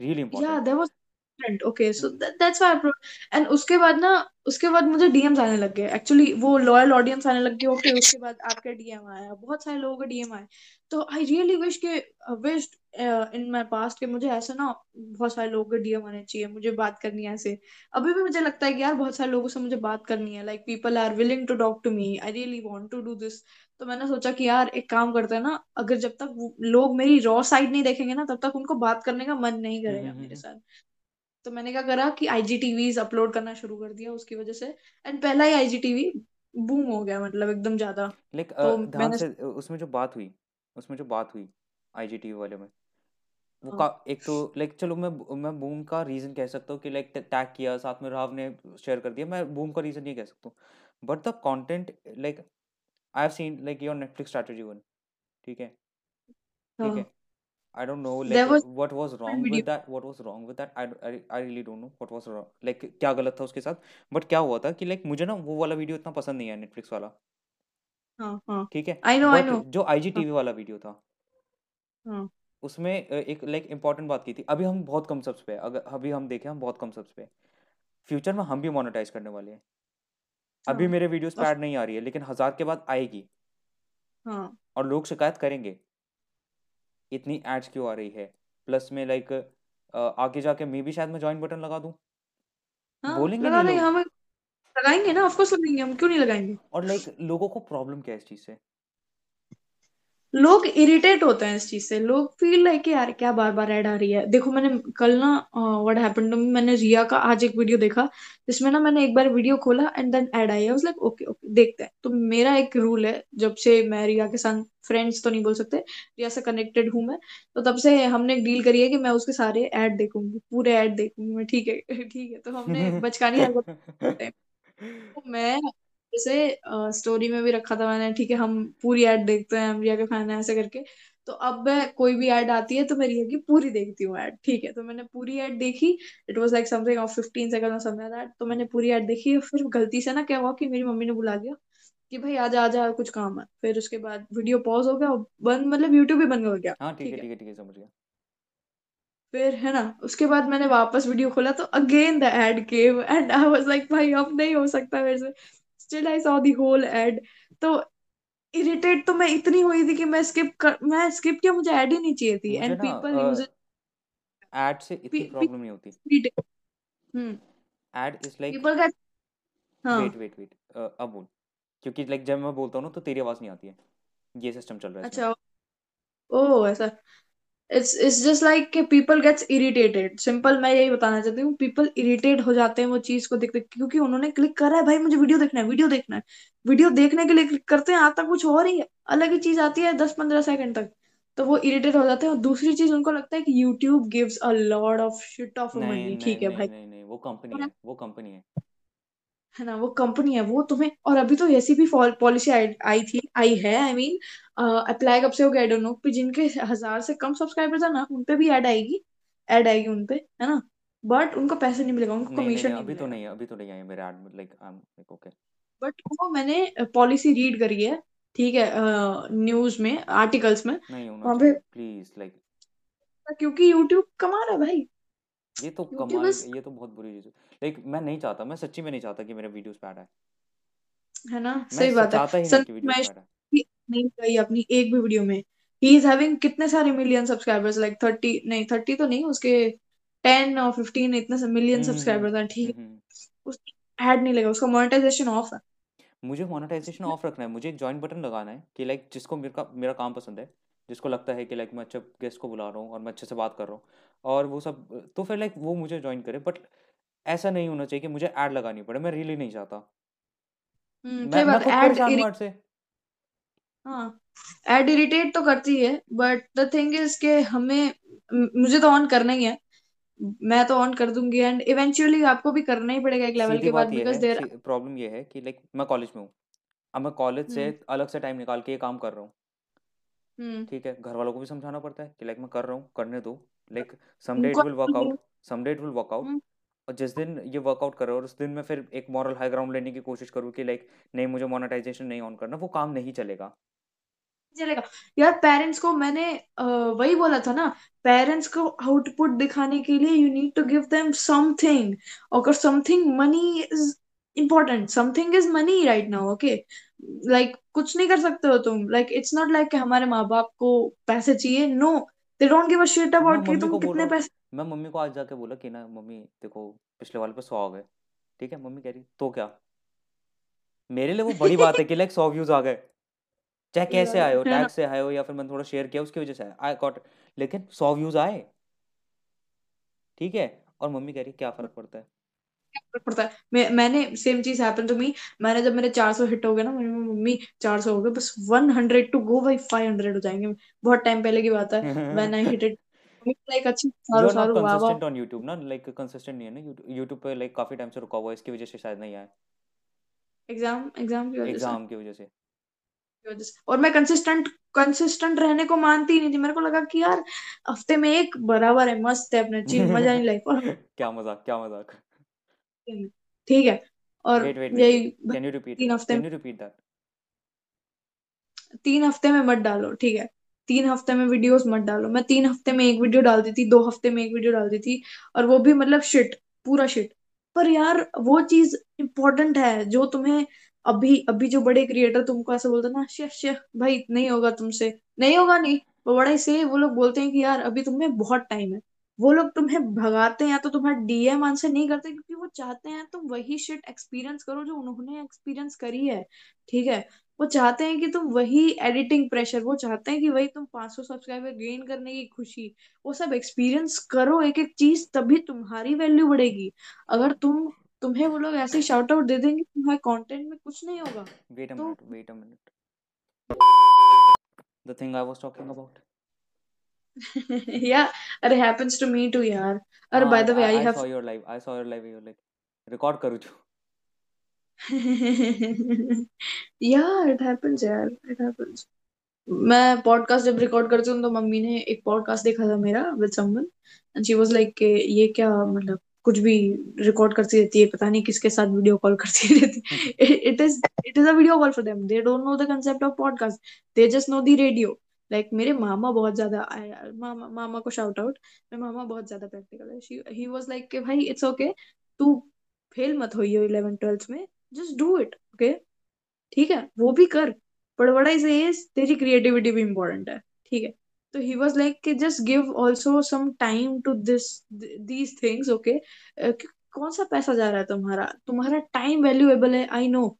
really important या there was different okay so that's why and उसके बाद ना उसके बाद मुझे डीएम्स आने लग गए। एक्चुअली वो लॉयल ऑडियंस आने लग गए ओके उसके बाद आपका डीएम आया बहुत सारे लोगों का डीएम आया तो आई रियली विश के विश इन माय पास्ट के मुझे ऐसा ना बहुत सारे लोगों के डीएम आने चाहिए मुझे बात करनी है ऐसे। अभी भी मुझे लगता है कि यार बहुत सारे लोगों से मुझे बात करनी है like people are willing to talk to me I really want to do this तो मैंने सोचा कि यार एक काम करते हैं ना अगर जब तक लोग मेरी रॉ साइड नहीं देखेंगे ना तब तक उनको बात करने का मन नहीं हम्म करेगा हम्म मेरे हम्म। साथ। तो मैंने क्या करा कि आईजीटीवीज अपलोड करना शुरू कर दिया उसकी वजह से। एंड पहला ही आईजीटीवी बूम हो गया मतलब एकदम ज़्यादा। लाइक तो ध्यान मैंने उसमें जो बात हुई उसमें जो बात हुई आईजीटीवी वाले में वो हाँ। का एक तो लाइक चलो मैं मैं बूम का रीजन कह सकता हूँ कि लाइक टैग किया साथ में राव ने शेयर कर दिया मैं बूम का रीजन नहीं कह सकता हूँ। But the content like I have seen like your Netflix strategy one ठीक है? ठीक हाँ? I don't know there like was what was wrong video with that what was wrong with that? I, I, I really don't know what was wrong like क्या गलत था उसके साथ? But क्या हुआ था कि like मुझे ना वो वाला वीडियो इतना पसंद नहीं आया नेटफ्लिक्स वाला। हाँ हाँ। ठीक है? आई नो आई नो जो आई हाँ। वाला वीडियो था। हाँ। उसमें एक लाइक इंपॉर्टेंट बात की थी। अभी हम बहुत कम सब्स पे अगर अभी हम देखें हम बहुत कम सब्स पे फ्यूचर में हम भी मोनेटाइज करने वाले हैं। अभी हाँ। मेरे वीडियोस पे ऐड नहीं आ रही है लेकिन हज़ार के बाद आएगी। हाँ। और लोग शिकायत करेंगे इतनी एड्स क्यों आ रही है? प्लस में लाइक आगे जाके मैं भी शायद मैं ज्वाइन बटन लगा दूँ। हाँ बोलेंगे लगा नहीं हम लगाएँगे ना ऑफकोर्स लगाएँगे हम क्यों नहीं लगाएँगे? और लाइक लोगों को प्रॉब्लम क्या है इस चीज़ से? लोग इरिटेट होते हैं इस चीज़ से। लोग फील लाइक यार क्या बार बार ऐड आ रही है। देखो मैंने कल ना व्हाट हैपेंड टू मी मैंने रिया का आज एक वीडियो देखा जिसमें ना मैंने एक बार वीडियो खोला and then ad I was like okay okay देखते हैं। तो मेरा एक रूल है जब से मैं रिया के साथ फ्रेंड्स तो नहीं बोल सकते रिया से कनेक्टेड हूँ मैं तो तब से हमने डील करी है कि मैं उसके सारे ऐड देखूँगी पूरे ऐड देखूँगी मैं। ठीक है <laughs> ठीक है तो हमने <laughs> बचकानी तो मैं जैसे स्टोरी में भी रखा था मैंने ठीक है हम पूरी ऐड देखते हैं रिया के फ़ैन है ऐसे करके। तो अब मैं कोई भी ऐड आती है तो मैं रिया की पूरी देखती हूँ ऐड ठीक है। तो मैंने पूरी ऐड देखी it was like something of fifteen second something that तो मैंने पूरी ऐड देखी फिर गलती से ना क्या हुआ कि मेरी मम्मी ने बुला दिया कि भाई आजा आजा कुछ काम है। फिर उसके बाद वीडियो पॉज हो गया बंद मतलब यूट्यूब भी बंद हो गया हाँ ठीक है है। ठीक है ठीक है समझ गया। फिर है ना उसके बाद मैंने वापस वीडियो खोला तो again the ad came and I was like भाई अब नहीं हो सकता मेरे से। Still I saw the whole ad तो इरिटेट तो मैं इतनी हुई थी कि मैं स्किप कर मैं स्किप किया मुझे ऐड ही नहीं चाहिए थी. एंड पीपल यूज़ एड से इतनी प्रॉब्लम नहीं होती. हम्म. एड इज़ लाइक पीपल का हाँ. वेट वेट वेट अब बोल. क्योंकि लाइक जब मैं बोलता हूँ ना तो तेरी आवाज़ नहीं आती है. ये सिस्टम चल रहा है अच्छा ओ ऐसा. इट्स इट्स जस्ट लाइक कि पीपल गेट्स इरिटेटेड सिंपल मैं यही बताना चाहती हूँ पीपल इरिटेट हो जाते हैं वो चीज़ को देख देख क्योंकि उन्होंने क्लिक करा है भाई मुझे वीडियो देखना है वीडियो देखना है। वीडियो देखने के लिए क्लिक करते हैं आता कुछ और ही है। अलग ही चीज़ आती है दस पंद्रह सेकंड तक। तो वो इरिटेट हो जाते हैं और दूसरी चीज़ उनको लगता है कि YouTube gives a lot of shit of money ठीक है भाई। नहीं नहीं वो कंपनी है वो कंपनी है। है ना वो कंपनी है वो तुम्हें और अभी तो ऐसी भी पॉलिसी आई, थी आई है आई मीन अप्लाई कब से हो गया आई डोंट नो कि जिनके हज़ार से कम सब्सक्राइबर्स है ना उन पे भी ऐड आएगी ऐड आएगी उन पे है ना? बट उनको पैसे नहीं मिलेगा उनको नहीं नहीं कमीशन नहीं नहीं अभी तो नहीं है अभी तो नहीं आई मेरे ad like I am like okay but वो मैंने पॉलिसी रीड करी है ठीक है न्यूज़ में आर्टिकल्स में वहाँ पे प्लीज़ लाइक क्योंकि यूट्यूब कमा रहा है भाई। ये तो कमाल इज़ ये तो बहुत बुरी चीज़ है। लाइक मैं नहीं चाहता मैं सच्ची में नहीं चाहता कि मेरे वीडियोस पे ऐड आए। है ना? मैं सही बात है। चाहता ही नहीं कि वीडियोस पे ऐड आए नहीं गई अपनी एक भी वीडियो में। ही इज़ हैविंग कितने सारे मिलियन सब्सक्राइबर्स लाइक थर्टी नहीं थर्टी तो नहीं उसके टेन और फिफ्टीन इतने मिलियन हम्म हम्म सब्सक्राइबर्स हैं ठीक हम्म है? हम्म उसका ऐड नहीं लगा उसका मोनेटाइजेशन ऑफ़ है। मुझे मोनेटाइजेशन ऑफ़ रखना है मुझे एक जॉइन बटन लगाना है कि लाइक जिसको मेरे का मेरा काम पसंद है। जिसको लगता है कि लाइक मैं अच्छा गेस्ट को बुला रहा हूँ और मैं अच्छे से बात कर रहा हूँ। और वो सब तो फिर लाइक वो मुझे ज्वाइन करे बट ऐसा नहीं होना चाहिए कि मुझे ऐड लगानी पड़े। मैं रियली नहीं चाहता। हम्म मैं मैं बात खुद से। हाँ ऐड इरिटेट तो करती है बट द थिंग इज़ के हमें मुझे तो ऑन करना ही है। मैं तो ऑन कर दूँगी एंड इवेंचुअली आपको भी करना ही पड़ेगा एक लेवल के बाद बिकॉज़ देर प्रॉब्लम ये है कि लाइक मैं कॉलेज में हूँ। अब मैं कॉलेज से हम्म। अलग से टाइम निकाल के ये काम कर रहा हूँ। हम्म। ठीक है घर वालों को भी समझाना पड़ता है कि लाइक मैं कर रहा हूँ करने दो। Like some day it will work out some day it will work out और जिस दिन ये वर्कआउट करो और उस दिन मैं फिर एक मॉरल हाई ग्राउंड लेने की कोशिश करूँ कि लाइक नहीं मुझे मोनेटाइजेशन नहीं ऑन करना वो काम नहीं चलेगा। चलेगा। यार पेरेंट्स को मैंने अ, वही बोला था ना पेरेंट्स को आउटपुट दिखाने के लिए you need to give them something अगर something money is important something is money right now okay like कुछ नहीं कर सकते हो तुम. लाइक इट्स नॉट लाइक हमारे माँ बाप को पैसे चाहिए. No they don't give a shit about कि तुम कितने पैसे मैं मम्मी को आज जाके बोला कि ना मम्मी देखो पिछले वाले पे सौ आ गए. ठीक है मम्मी कह रही तो क्या? मेरे लिए वो बड़ी बात है कि लाइक सौ व्यूज़ आ गए. चाहे कैसे आए हो है. है। टैग से आए हो या फिर मैंने थोड़ा शेयर किया उसकी वजह से आई गॉट लेकिन सौ व्यूज़ आए. ठीक है? और मम्मी कह रही क्या फ़र्क पड़ता है? फ़र्क पड़ता है। मैं मैंने सेम चीज़ हैपन टू मी मैंने जब मेरे 400 हिट हो गए ना मेरी मम्मी 400 हो गए बस 100 टू गो भाई 500 हो जाएँगे। बहुत टाइम पहले की बात है। When I hit it like अच्छी सारो सारो वाह वाह ऑन यूट्यूब ना? लाइक कंसिस्टेंट नहीं है ना यूट्यूब पे लाइक काफ़ी टाइम से रुका हुआ है इसकी वजह से शायद नहीं आया। एग्ज़ाम एग्ज़ाम की वजह से। एग्ज़ाम की वजह से। और मैं कंसिस्टेंट कंसिस्टेंट रहने को मानती नहीं थी। मेरे को लगा कि यार हफ़्ते में एक बराबर है मस्त है अपने चिल मज़ा <laughs> नहीं लाइफ और क्या मज़ाक क्या मज़ाक। ठीक है। और वेट वेट वेट यही कैन यू रिपीट तीन हफ़्ते कैन यू रिपीट दैट तीन हफ़्ते में मत डालो ठीक है। तीन हफ़्ते में वीडियोस मत डालो। मैं तीन हफ़्ते में एक वीडियो डालती थी दो हफ़्ते में एक वीडियो डालती थी और वो भी मतलब शिट पूरा शिट पर यार वो चीज़ इम्पोर्टेंट है जो तुम्हें अभी अभी जो बड़े क्रिएटर तुमको ऐसे बोलते ना शेफ शेफ भाई नहीं होगा तुमसे। नहीं होगा नहीं। वो बड़ा ही से वो लोग बोलते हैं कि यार अभी तुम्हें बहुत टाइम है। वो लोग तुम्हें भगाते हैं या तो तुम्हारा डीएम आंसर नहीं करते क्योंकि वो चाहते हैं तुम वही शिट एक्सपीरियंस करो जो उन्होंने एक्सपीरियंस करी है ठीक है? वो चाहते हैं कि तुम वही एडिटिंग प्रेशर वो चाहते हैं कि वही तुम 500 सब्सक्राइबर गेन करने की खुशी। वो सब एक्सपीरियंस करो एक एक चीज़ तभी तुम्हारी वैल्यू बढ़ेगी। अगर तुम तुम्हें वो लोग ऐसे शाउट आउट दे देंगे तुम्हारे कंटेंट में कुछ नहीं होगा wait a minute wait a minute the thing I was talking about <laughs> या अरे हैपेंस टू मी टू यार। अरे by the way I I have saw your live I saw your live you like record करूँ छू <laughs> यार it happens यार it happens मैं podcast जब रिकॉर्ड करती हूँ तो मम्मी ने एक पॉडकास्ट देखा था मेरा with someone and she was like कि ये क्या मतलब कुछ भी रिकॉर्ड करती रहती है पता नहीं किसके साथ वीडियो कॉल करती <laughs> रहती it is it is a video call for them they don't know the concept of podcast they just know the radio like like, मेरे मामा बहुत ज़्यादा मामा मामा को शाउट आउट मेरे मामा बहुत ज़्यादा प्रैक्टिकल है। ही वाज लाइक कि भाई इट्स ओके तू फेल मत होइयो 11 ट्वेल्थ में जस्ट डू इट ओके ठीक है वो भी कर I say is तेरी क्रिएटिविटी भी important है ठीक है? तो ही was लाइक कि give also some time to this these things okay? uh, कौन सा पैसा जा रहा है तुम्हारा? तुम्हारा टाइम वैल्यूएबल है I know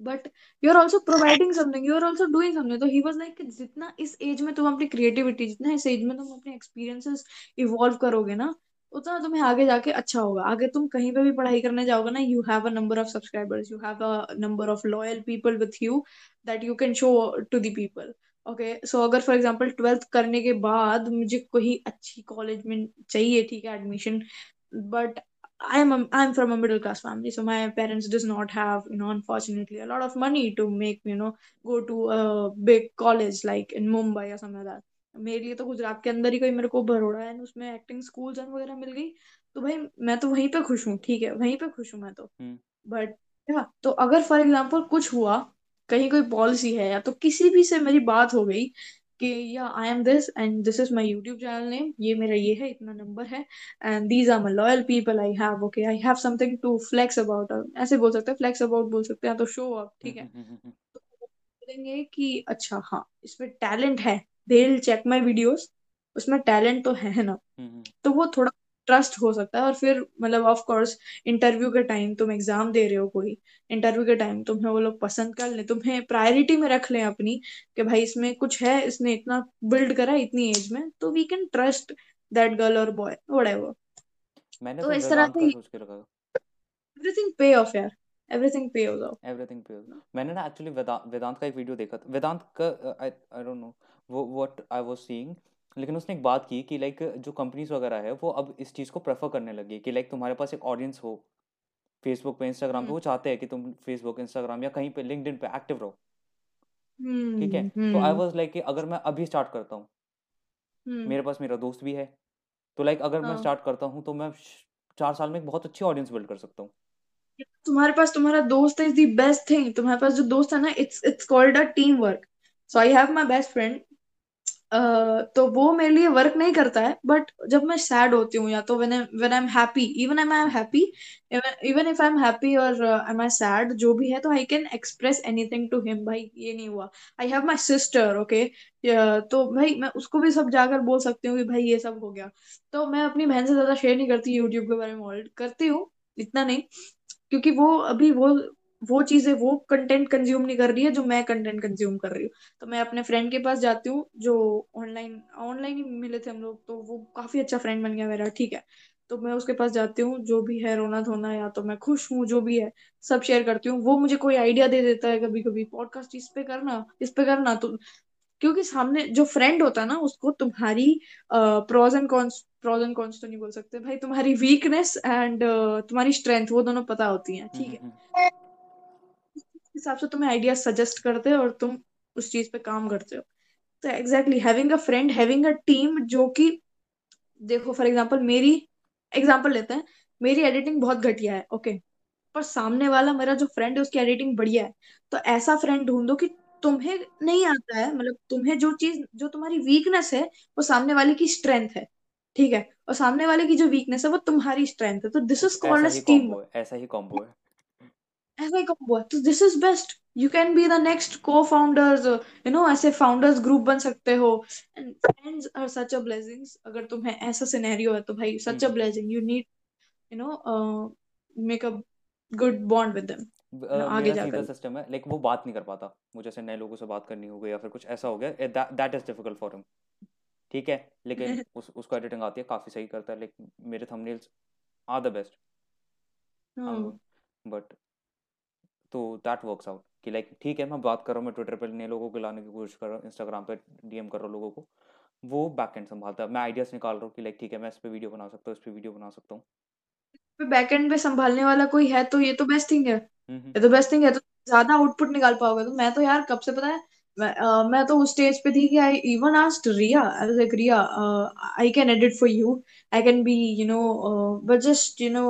but you are also providing something you are also doing something तो ही वॉज़ लाइक जितना इस एज में तुम अपनी क्रिएटिविटी जितना इस एज में तुम अपने एक्सपीरियंसेस इवॉल्व करोगे ना, उतना तुम्हें आगे जाके अच्छा होगा। आगे तुम कहीं पे भी पढ़ाई करने जाओगे ना you have a number of subscribers you have a number of loyal people with you that you can show to the people okay so अगर फॉर एग्ज़ाम्पल ट्वेल्थ करने के बाद मुझे कोई अच्छी कॉलेज में चाहिए, ठीक है admission but I am a, I'm from a middle class family, so my parents does not have, you know, unfortunately, a lot of money to make, you know, go to a big college like in Mumbai or something like that. मेरे लिए तो गुजरात के अंदर ही कोई मेरे को बड़ोड़ा है उसमें एक्टिंग स्कूल्स एंड वगैरह मिल गई तो भाई मैं तो वहीं पे खुश हूँ ठीक है वहीं पे खुश हूँ मैं तो बट या तो अगर फॉर एग्जांपल कुछ हुआ कहीं कोई पॉलिसी है या तो किसी भी से मेरी बात हो गई कि या I am this and this is my YouTube channel name ये मेरा ये है इतना नंबर है. And these are my loyal people I have okay I have something to flex about ऐसे बोल सकते हैं फ्लेक्स अबाउट बोल सकते हैं तो शो अप ठीक है? तो बोलेंगे कि अच्छा हाँ इसमें टैलेंट है. दे चेक माई वीडियोज़ उसमें टैलेंट तो है ना. तो वो थोड़ा ट्रस्ट हो सकता है और फिर मतलब ऑफ़ कोर्स इंटरव्यू के टाइम तुम एग्ज़ाम दे रहे हो कोई इंटरव्यू के टाइम तुम्हें वो लोग पसंद कर ले तुम्हें प्रायोरिटी में रख लें अपनी कि भाई इसमें कुछ है इसने इतना बिल्ड करा इतनी एज में तो we can trust that girl और बॉय व्हाटएवर मैंने तो तो इस तरह से सोच के रखा एवरीथिंग पे ऑफ़ यार एवरीथिंग पे ऑफ़ एवरीथिंग पे मैंने ना एक्चुअली वेदांत वेदांत का एक वीडियो देखा था। वेदांत का आई आई डोंट नो वो व्हाट आई वाज सीइंग लेकिन उसने एक बात की कि लाइक जो कंपनीज़ वगैरह है वो अब इस चीज़ को प्रेफर करने लगी कि लाइक तुम्हारे पास एक ऑडियंस हो। फेसबुक पे इंस्टाग्राम पे हम्म। वो चाहते हैं कि तुम फेसबुक इंस्टाग्राम या कहीं पे लिंक्डइन पे एक्टिव रहो। ठीक है? हम्म तो आई हम्म। वाज लाइक कि अगर मैं अभी स्टार्ट करता हूँ हम्म। मेरे पास मेरा दोस्त भी है तो लाइक अगर मैं हाँ। स्टार्ट करता हूँ तो मैं चार साल में एक बहुत अच्छी ऑडियंस बिल्ड कर सकता हूँ। तुम्हारे पास तुम्हारा दोस्त इज़ द बेस्ट थिंग तुम्हारे पास जो दोस्त है ना it's it's called a team work so I have my best friend तो वो मेरे लिए वर्क नहीं करता है बट जब मैं सैड होती हूँ या तो when when I am happy even I am happy even if I am happy और आई एम सैड जो भी है तो I can express anything to him भाई, ये नहीं हुआ। I have my sister okay तो भाई, मैं उसको भी सब जाकर बोल सकती हूँ कि भाई, ये सब हो गया। तो मैं अपनी बहन से ज़्यादा शेयर नहीं करती यूट्यूब के बारे में करती हूँ, इतना नहीं, क्योंकि वो अभी वो वो चीज़ें वो कंटेंट कंज्यूम नहीं कर रही है जो मैं कंटेंट कंज्यूम कर रही हूँ। तो मैं अपने फ्रेंड के पास जाती हूँ, जो ऑनलाइन ऑनलाइन ही मिले थे हम लोग तो वो काफ़ी अच्छा फ्रेंड बन गया मेरा, ठीक है। तो मैं उसके पास जाती हूँ, जो भी है रोना धोना, या तो मैं खुश हूँ, जो भी है, सब शेयर करती हूँ। वो मुझे कोई आइडिया दे देता है कभी कभी पॉडकास्ट इस पे करना, इस पे करना तो क्योंकि सामने जो फ्रेंड होता है ना, उसको तुम्हारी pros and cons pros and cons तो नहीं बोल सकते। भाई तुम्हारी वीकनेस एंड तुम्हारी स्ट्रेंथ वो दोनों पता होती है, ठीक है। उस हिसाब से तुम्हें आइडिया सजेस्ट करते हो और तुम उस चीज़ पे काम करते हो। तो exactly having a friend having a team जो कि देखो फॉर एग्ज़ाम्पल मेरी एग्ज़ाम्पल लेते हैं। मेरी एडिटिंग बहुत घटिया है ओके पर सामने वाला मेरा जो फ्रेंड है उसकी एडिटिंग बढ़िया है। तो ऐसा फ्रेंड ढूंढो कि तुम्हें नहीं आता है मतलब तुम्हें जो चीज़ जो तुम्हारी वीकनेस है वो सामने वाले की स्ट्रेंथ है ठीक है? और सामने वाले की जो वीकनेस है वो तुम्हारी स्ट्रेंथ है। तो this is called as team ऐसा ही कॉम्बो है। ऐसा ही कॉम्बो है तो this is best you can be the next cofounders you know ऐसे फाउंडर्स ग्रुप बन सकते हो. And friends are such a blessings अगर तुम्हें ऐसा सिनेरियो है तो भाई such a blessing you need you know make a good bond with them आगे जाकर. सिस्टम है. लाइक वो बात नहीं कर पाता. मुझे ऐसे नए लोगों से बात करनी हो गई या फिर कुछ ऐसा हो गया that is difficult for him ठीक है? लेकिन <laughs> उस उसको एडिटिंग आती है काफ़ी सही करता है. लाइक मेरे thumbnails are the best but तो दैट वर्क्स आउट कि लाइक ठीक है मैं बात कर रहा हूँ मैं ट्विटर पर नए लोगों को लाने की कोशिश कर रहा हूँ इंस्टाग्राम पे डीएम कर रहा हूँ लोगों को वो बैक एंड संभालता है। मैं आइडियाज़ निकाल रहा हूँ कि लाइक ठीक है मैं इस पे वीडियो बना सकता हूँ इस पे वीडियो बना सकता हूँ। बैकएंड पे संभालने वाला कोई है तो ये तो बेस्ट थिंग है। हम्म हम्म। ये तो बेस्ट थिंग है तो ज़्यादा आउटपुट निकाल पाओगे। तो मैं तो यार कब से पता है मैं, अ, मैं तो उस स्टेज पे थी कि I even asked Riya I was like Riya I can edit for you I can be you know but just you know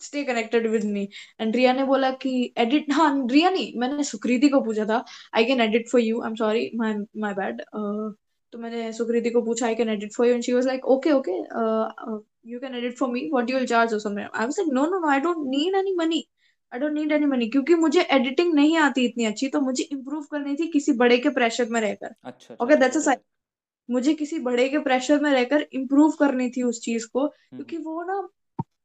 stay connected with me and Riya ने बोला कि एडिट हाँ रिया नहीं मैंने सुकृति को पूछा था I can edit for you I am sorry my my bad तो मैंने सुकृति को पूछा I can edit for you and she was like okay okay you can edit for me what you will charge और something I was like no no no I don't need any money I don't need any money क्योंकि मुझे editing नहीं आती इतनी अच्छी तो मुझे improve करनी थी किसी बड़े के प्रेशर में रहकर। अच्छा ओके दैट्स अ मुझे किसी बड़े के प्रेशर में रहकर इम्प्रूव करनी थी उस चीज़ को हम्म। क्योंकि वो ना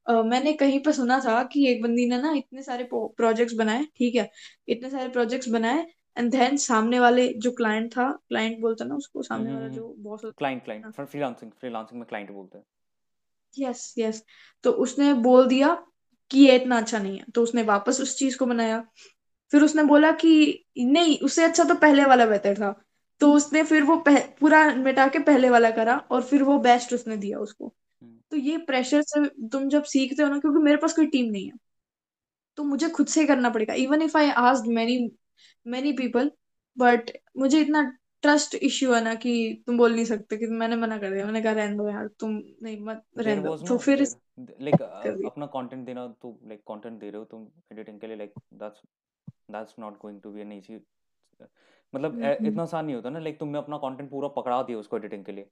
अ, मैंने कहीं पर सुना था कि एक बंदी ने ना इतने सारे प्रोजेक्ट्स बनाए ठीक है? इतने सारे प्रोजेक्ट्स बनाए एंड देन सामने वाले जो क्लाइंट था क्लाइंट बोलते ना उसको सामने वाला हम्म जो boss client client freelancing freelancing में क्लाइंट बोलते हैं। यस यस तो उसने बोल दिया कि ये इतना अच्छा नहीं है। तो उसने वापस उस चीज़ को बनाया। फिर उसने बोला कि नहीं उससे अच्छा तो पहले वाला बेहतर था। तो उसने फिर वो पूरा मिटा के पहले वाला करा और फिर वो बेस्ट उसने दिया उसको। तो ये प्रेशर से तुम जब सीखते हो ना क्योंकि मेरे पास कोई टीम नहीं है तो मुझे खुद से करना पड़ेगा। Even if I asked many many people but मुझे इतना ट्रस्ट इश्यू है ना कि तुम बोल नहीं सकते कि मैंने मना कर दिया। मैंने कहा रहने दो यार तुम नहीं मत रहने दो। तो फिर लाइक अपना कंटेंट देना तो लाइक कंटेंट दे रहे हो तुम एडिटिंग के लिए like that's that's not going to be an easy मतलब हम्म हम्म। इतना आसान नहीं होता ना लाइक तुमने अपना कंटेंट पूरा पकड़ा दिया उसको एडिटिंग के लिए।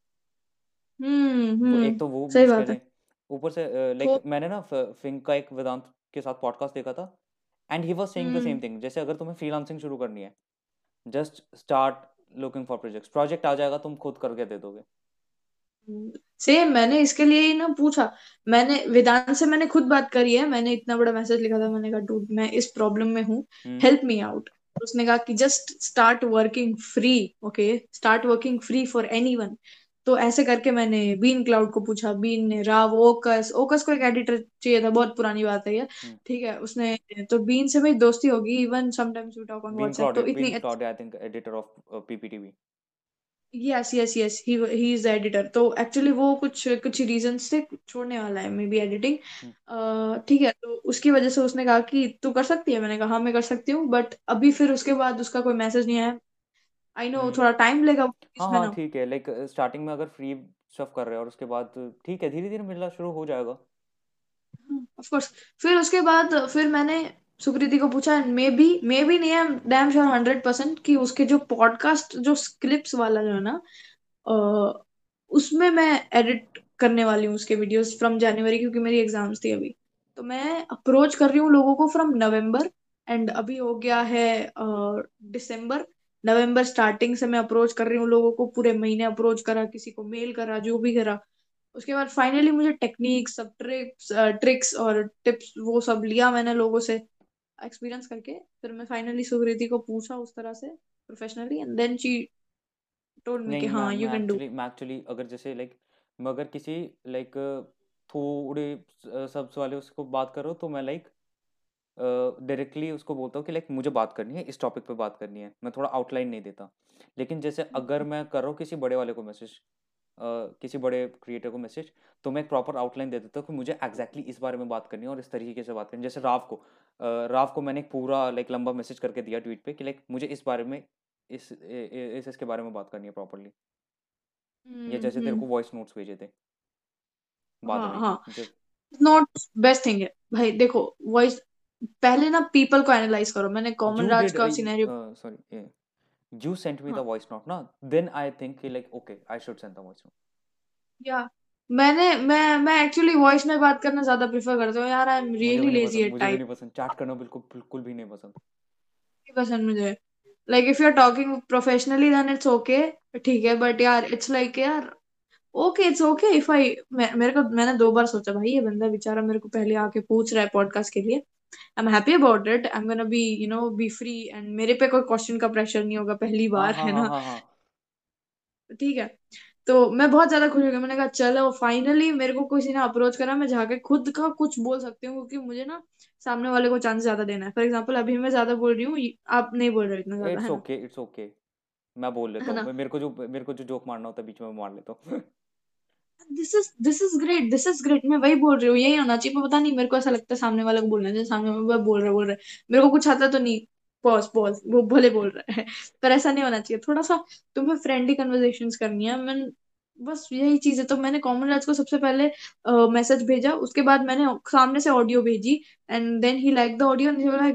हम्म तो एक हम्म, तो वो सही मुश्किल बात है है। ऊपर से तो लाइक मैंने ना फ- फिंक का एक वेदांत के साथ पॉडकास्ट देखा था and he was saying the hmm. Same thing जैसे अगर तुम्हें फ्रीलांसिंग शुरू करनी है just start looking for projects project आ जाएगा तुम खुद करके दे दोगे। सेम मैंने इसके लिए ही ना पूछा। मैंने वेदांत से मैंने खुद बात करी है मैंने इतना बड़ा मैसेज लिखा था मैंने कहा डूड मैं इस प्रॉब्लम में हूँ हम्म। हेल्प मी आउट उसने कहा कि just start working free okay start working free for anyone तो ऐसे करके मैंने बीन क्लाउड को पूछा। बीन ने राव ओकस ओकस को एक एडिटर चाहिए था बहुत पुरानी बात है ये। हम्म। ठीक है उसने तो बीन से मेरी दोस्ती होगी even sometimes we talk on WhatsApp तो इतनी I think editor of PPTV yes yes yes he he is the editor तो एक्चुअली वो कुछ कुछ रीजंस से छोड़ने वाला है मे बी एडिटिंग ठीक है तो उसकी वजह से उसने कहा कि तू कर सकती है? मैंने कहा हाँ मैं कर सकती हूँ बट अभी फिर उसके बाद उसका कोई मैसेज नहीं आया। I know hmm. थोड़ा टाइम लेगा हाँ हाँ ठीक है लाइक स्टार्टिंग में अगर फ्री स्टफ़ कर रहे हो और उसके बाद ठीक है धीरे धीरे मिलना शुरू हो जाएगा। ऑफ़ कोर्स फिर उसके बाद फिर मैंने सुकृति को पूछा मे बी मे बी नहीं है डैम श्योर हंड्रेड परसेंट कि उसके जो पॉडकास्ट जो क्लिप्स वाला जो है ना उसमें मैं एडिट करने वाली हूँ उसके वीडियोस फ्रॉम जनवरी क्योंकि मेरी एग्ज़ाम्स थी अभी। तो मैं अप्रोच कर रही हूँ लोगों को फ्रॉम नवंबर एंड अभी हो गया है दिसंबर नवंबर स्टार्टिंग से मैं अप्रोच कर रही हूँ लोगों को पूरे महीने अप्रोच करा किसी को मेल करा जो भी करा। उसके बाद फाइनली मुझे टेक्निक्स सब ट्रिक्स ट्रिक्स और टिप्स वो सब लिया मैंने लोगों से। एक्सपीरियंस करके फिर मैं फाइनली सुकृति को पूछा उस तरह से professionally and then she told me कि हाँ यू कैन डू एक्चुअली मैं एक्चुअली अगर जैसे लाइक मैं अगर किसी लाइक थोड़े सब्स वाले उसको बात करो तो मैं लाइक डायरेक्टली उसको बोलता हूँ कि लाइक मुझे बात करनी है इस टॉपिक पे बात करनी है। मैं थोड़ा आउटलाइन नहीं देता। लेकिन जैसे अगर मैं कर रहा हूँ किसी बड़े वाले को मैसेज किसी बड़े क्रिएटर को मैसेज तो मैं एक प्रॉपर आउटलाइन दे देता हूँ कि मुझे एग्जैक्टली exactly इस बारे में बात करनी है और इस तरीके से बात करनी है। जैसे राव को अ, राव को मैंने एक पूरा लाइक लंबा मैसेज करके दिया ट्वीट पे कि लाइक मुझे इस बारे में इस इस इसके बारे में बात करनी है प्रॉपरली या जैसे तेरे को वॉइस नोट्स भेजे थे बाद हाँ में हाँ। नॉट बेस्ट थिंग है। भाई देखो वॉइस पहले ना पीपल को एनालाइज करो। मैंने कॉमन राज का uh, scenario uh, sorry yeah. you sent me हाँ। the voice note ना? Then I think कि like okay I should send the voice note. या। मैंने मैं मैं एक्चुअली वॉइस में बात करना ज़्यादा प्रेफर करती हूँ। यार I am really lazy at मुझे भी नहीं पसंद। चैट करना बिल्कुल बिल्कुल भी नहीं पसंद। नहीं पसंद मुझे। Like if you are talking professionally then it's okay ठीक है बट यार इट्स लाइक यार okay it's okay if I मेरे को मैंने दो बार सोचा भाई ये बंदा बेचारा मेरे को पहले आके पूछ रहा है पॉडकास्ट के लिए। I am happy about it I am gonna be you know be free and मेरे पे कोई क्वेश्चन का प्रेशर नहीं होगा पहली हाँ बार हाँ है ना? हाँ ठीक है। तो मैं बहुत ज़्यादा खुश हो गई मैंने कहा चलो फाइनली मेरे को किसी ने अप्रोच करा मैं जाके खुद का कुछ बोल सकती हूँ क्योंकि मुझे ना सामने वाले को चांस ज़्यादा देना है। फॉर एग्ज़ाम्पल अभी मैं ज़्यादा बोल रही हूँ आप नहीं बोल रहे इतना ज़्यादा इट्स ओके इट्स ओके मैं बोल लेता है मेरे को जो मेरे को जो जोक मारना होता है बीच में मार लेता हूँ। This is great this is great मैं वही बोल रही हूँ यही होना चाहिए पर पता नहीं मेरे को ऐसा लगता है सामने वाले को बोलना चाहिए सामने वाला बोल रहा बोल रहा है। मेरे को कुछ आता तो नहीं पॉज पॉज वो भले बोल रहा है पर ऐसा नहीं होना चाहिए। थोड़ा सा तुम्हें फ्रेंडली कन्वर्सेशंस करनी है मैं बस यही चीज़ है तो मैंने कॉमन राज को सबसे पहले मैसेज uh, भेजा उसके बाद मैंने सामने से ऑडियो भेजी and then he like the audio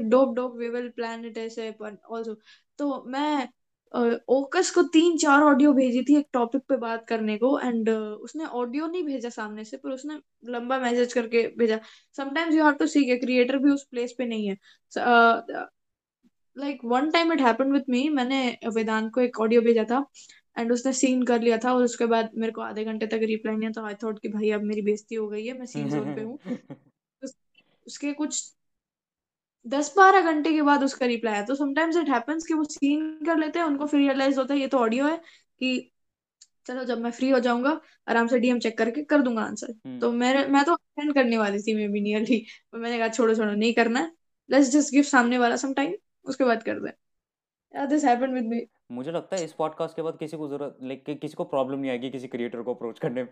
dope dope we will plan it ऐसे आल्सो तो मैं ओकस को तीन चार ऑडियो भेजी थी एक टॉपिक पे बात करने को एंड उसने ऑडियो नहीं भेजा सामने से पर उसने लंबा मैसेज करके भेजा। Sometimes you have to see के क्रिएटर भी उस प्लेस पे नहीं है। Like one time it happened with me मैंने वेदांत को एक ऑडियो भेजा था एंड उसने सीन कर लिया था और उसके बाद मेरे को आधे घंटे तक रिप्लाई नहीं था आई थॉट कि भाई अब मेरी बेइज्जती हो गई है मैं सीन जोन पे हूँ। उसके कुछ दस बारह घंटे के बाद उसका रिप्लाई आया। तो समटाइम्स इट हैपेंस कि वो सीन कर लेते हैं उनको फिर रियलाइज़ होता है ये तो ऑडियो है कि चलो जब मैं फ्री हो जाऊँगा आराम से डीएम चेक करके कर दूँगा आंसर तो हम्म मेरे मैं तो अटेंड करने वाली थी मे बी नियरली पर मैंने कहा छोड़ो छोड़ो नहीं करना है। लेट्स जस्ट गिव सामने वाला सम टाइम उसके बाद कर दे। दिस हैपेंड विद मी मुझे लगता है इस पॉडकास्ट के बाद किसी को ज़रूरत लाइक किसी को प्रॉब्लम नहीं आएगी किसी क्रिएटर को अप्रोच करने में।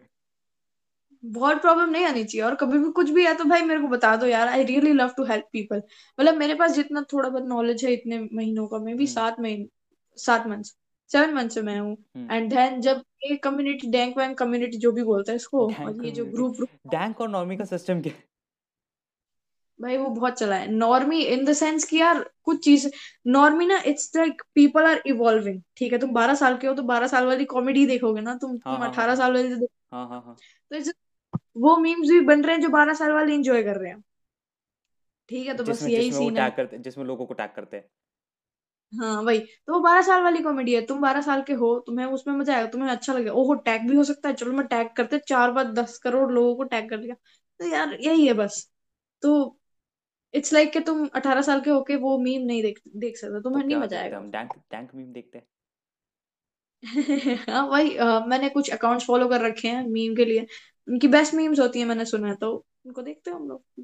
बहुत प्रॉब्लम नहीं आनी चाहिए। और कभी भी कुछ भी है तो भाई मेरे को बता दो यार। I really love to help people मतलब मेरे पास जितना थोड़ा बहुत नॉलेज है इतने महीनों का मैं भी हम्म। सात महीने सात मंथ सेवन मंथ से मैं हूँ। हम्म। एंड देन जब ये कम्युनिटी डैंक वैंक कम्युनिटी जो भी बोलता है इसको और ये जो ग्रुप डैंक और नॉर्मी का सिस्टम क्या? भाई वो बहुत चला है। नॉर्मी इन द सेंस कि यार कुछ चीज़ नॉर्मी ना it's like people are evolving ठीक है? तुम बारह साल के हो तो बारह साल वाली कॉमेडी देखोगे ना तुम हाँ तुम हाँ हाँ। अठारह साल वाली तो देख- हाँ हाँ हाँ। तो it's- वो मीम्स भी बन रहे हैं जो बारह साल वाले इंजॉय कर रहे हैं। ठीक है तो बस यही सीन है। टैग करते जिसमें लोगों को टैग करते हैं। हाँ वही। तो वो बारह साल वाली कॉमेडी है। तुम बारह साल के हो तुम्हें उसमें मज़ा आएगा तुम्हें अच्छा लगेगा। ओहो टैग भी हो सकता है। चलो मैं टैग करते चार बार दस करोड़ लोगों को टैग कर दिया तो यार यही है बस। तो इट्स लाइक like कि तुम अठारह साल के होके वो मीम नहीं देख देख सकते। तो तुम्हें नहीं क्या मज़ा आएगा। हम डैंक डैंक मीम देखते हैं। <laughs> हाँ वही मैंने कुछ अकाउंट्स फॉलो कर रखे हैं मीम के लिए। उनकी बेस्ट मीम्स होती है मैंने सुना है तो उनको देखते हैं हम लोग।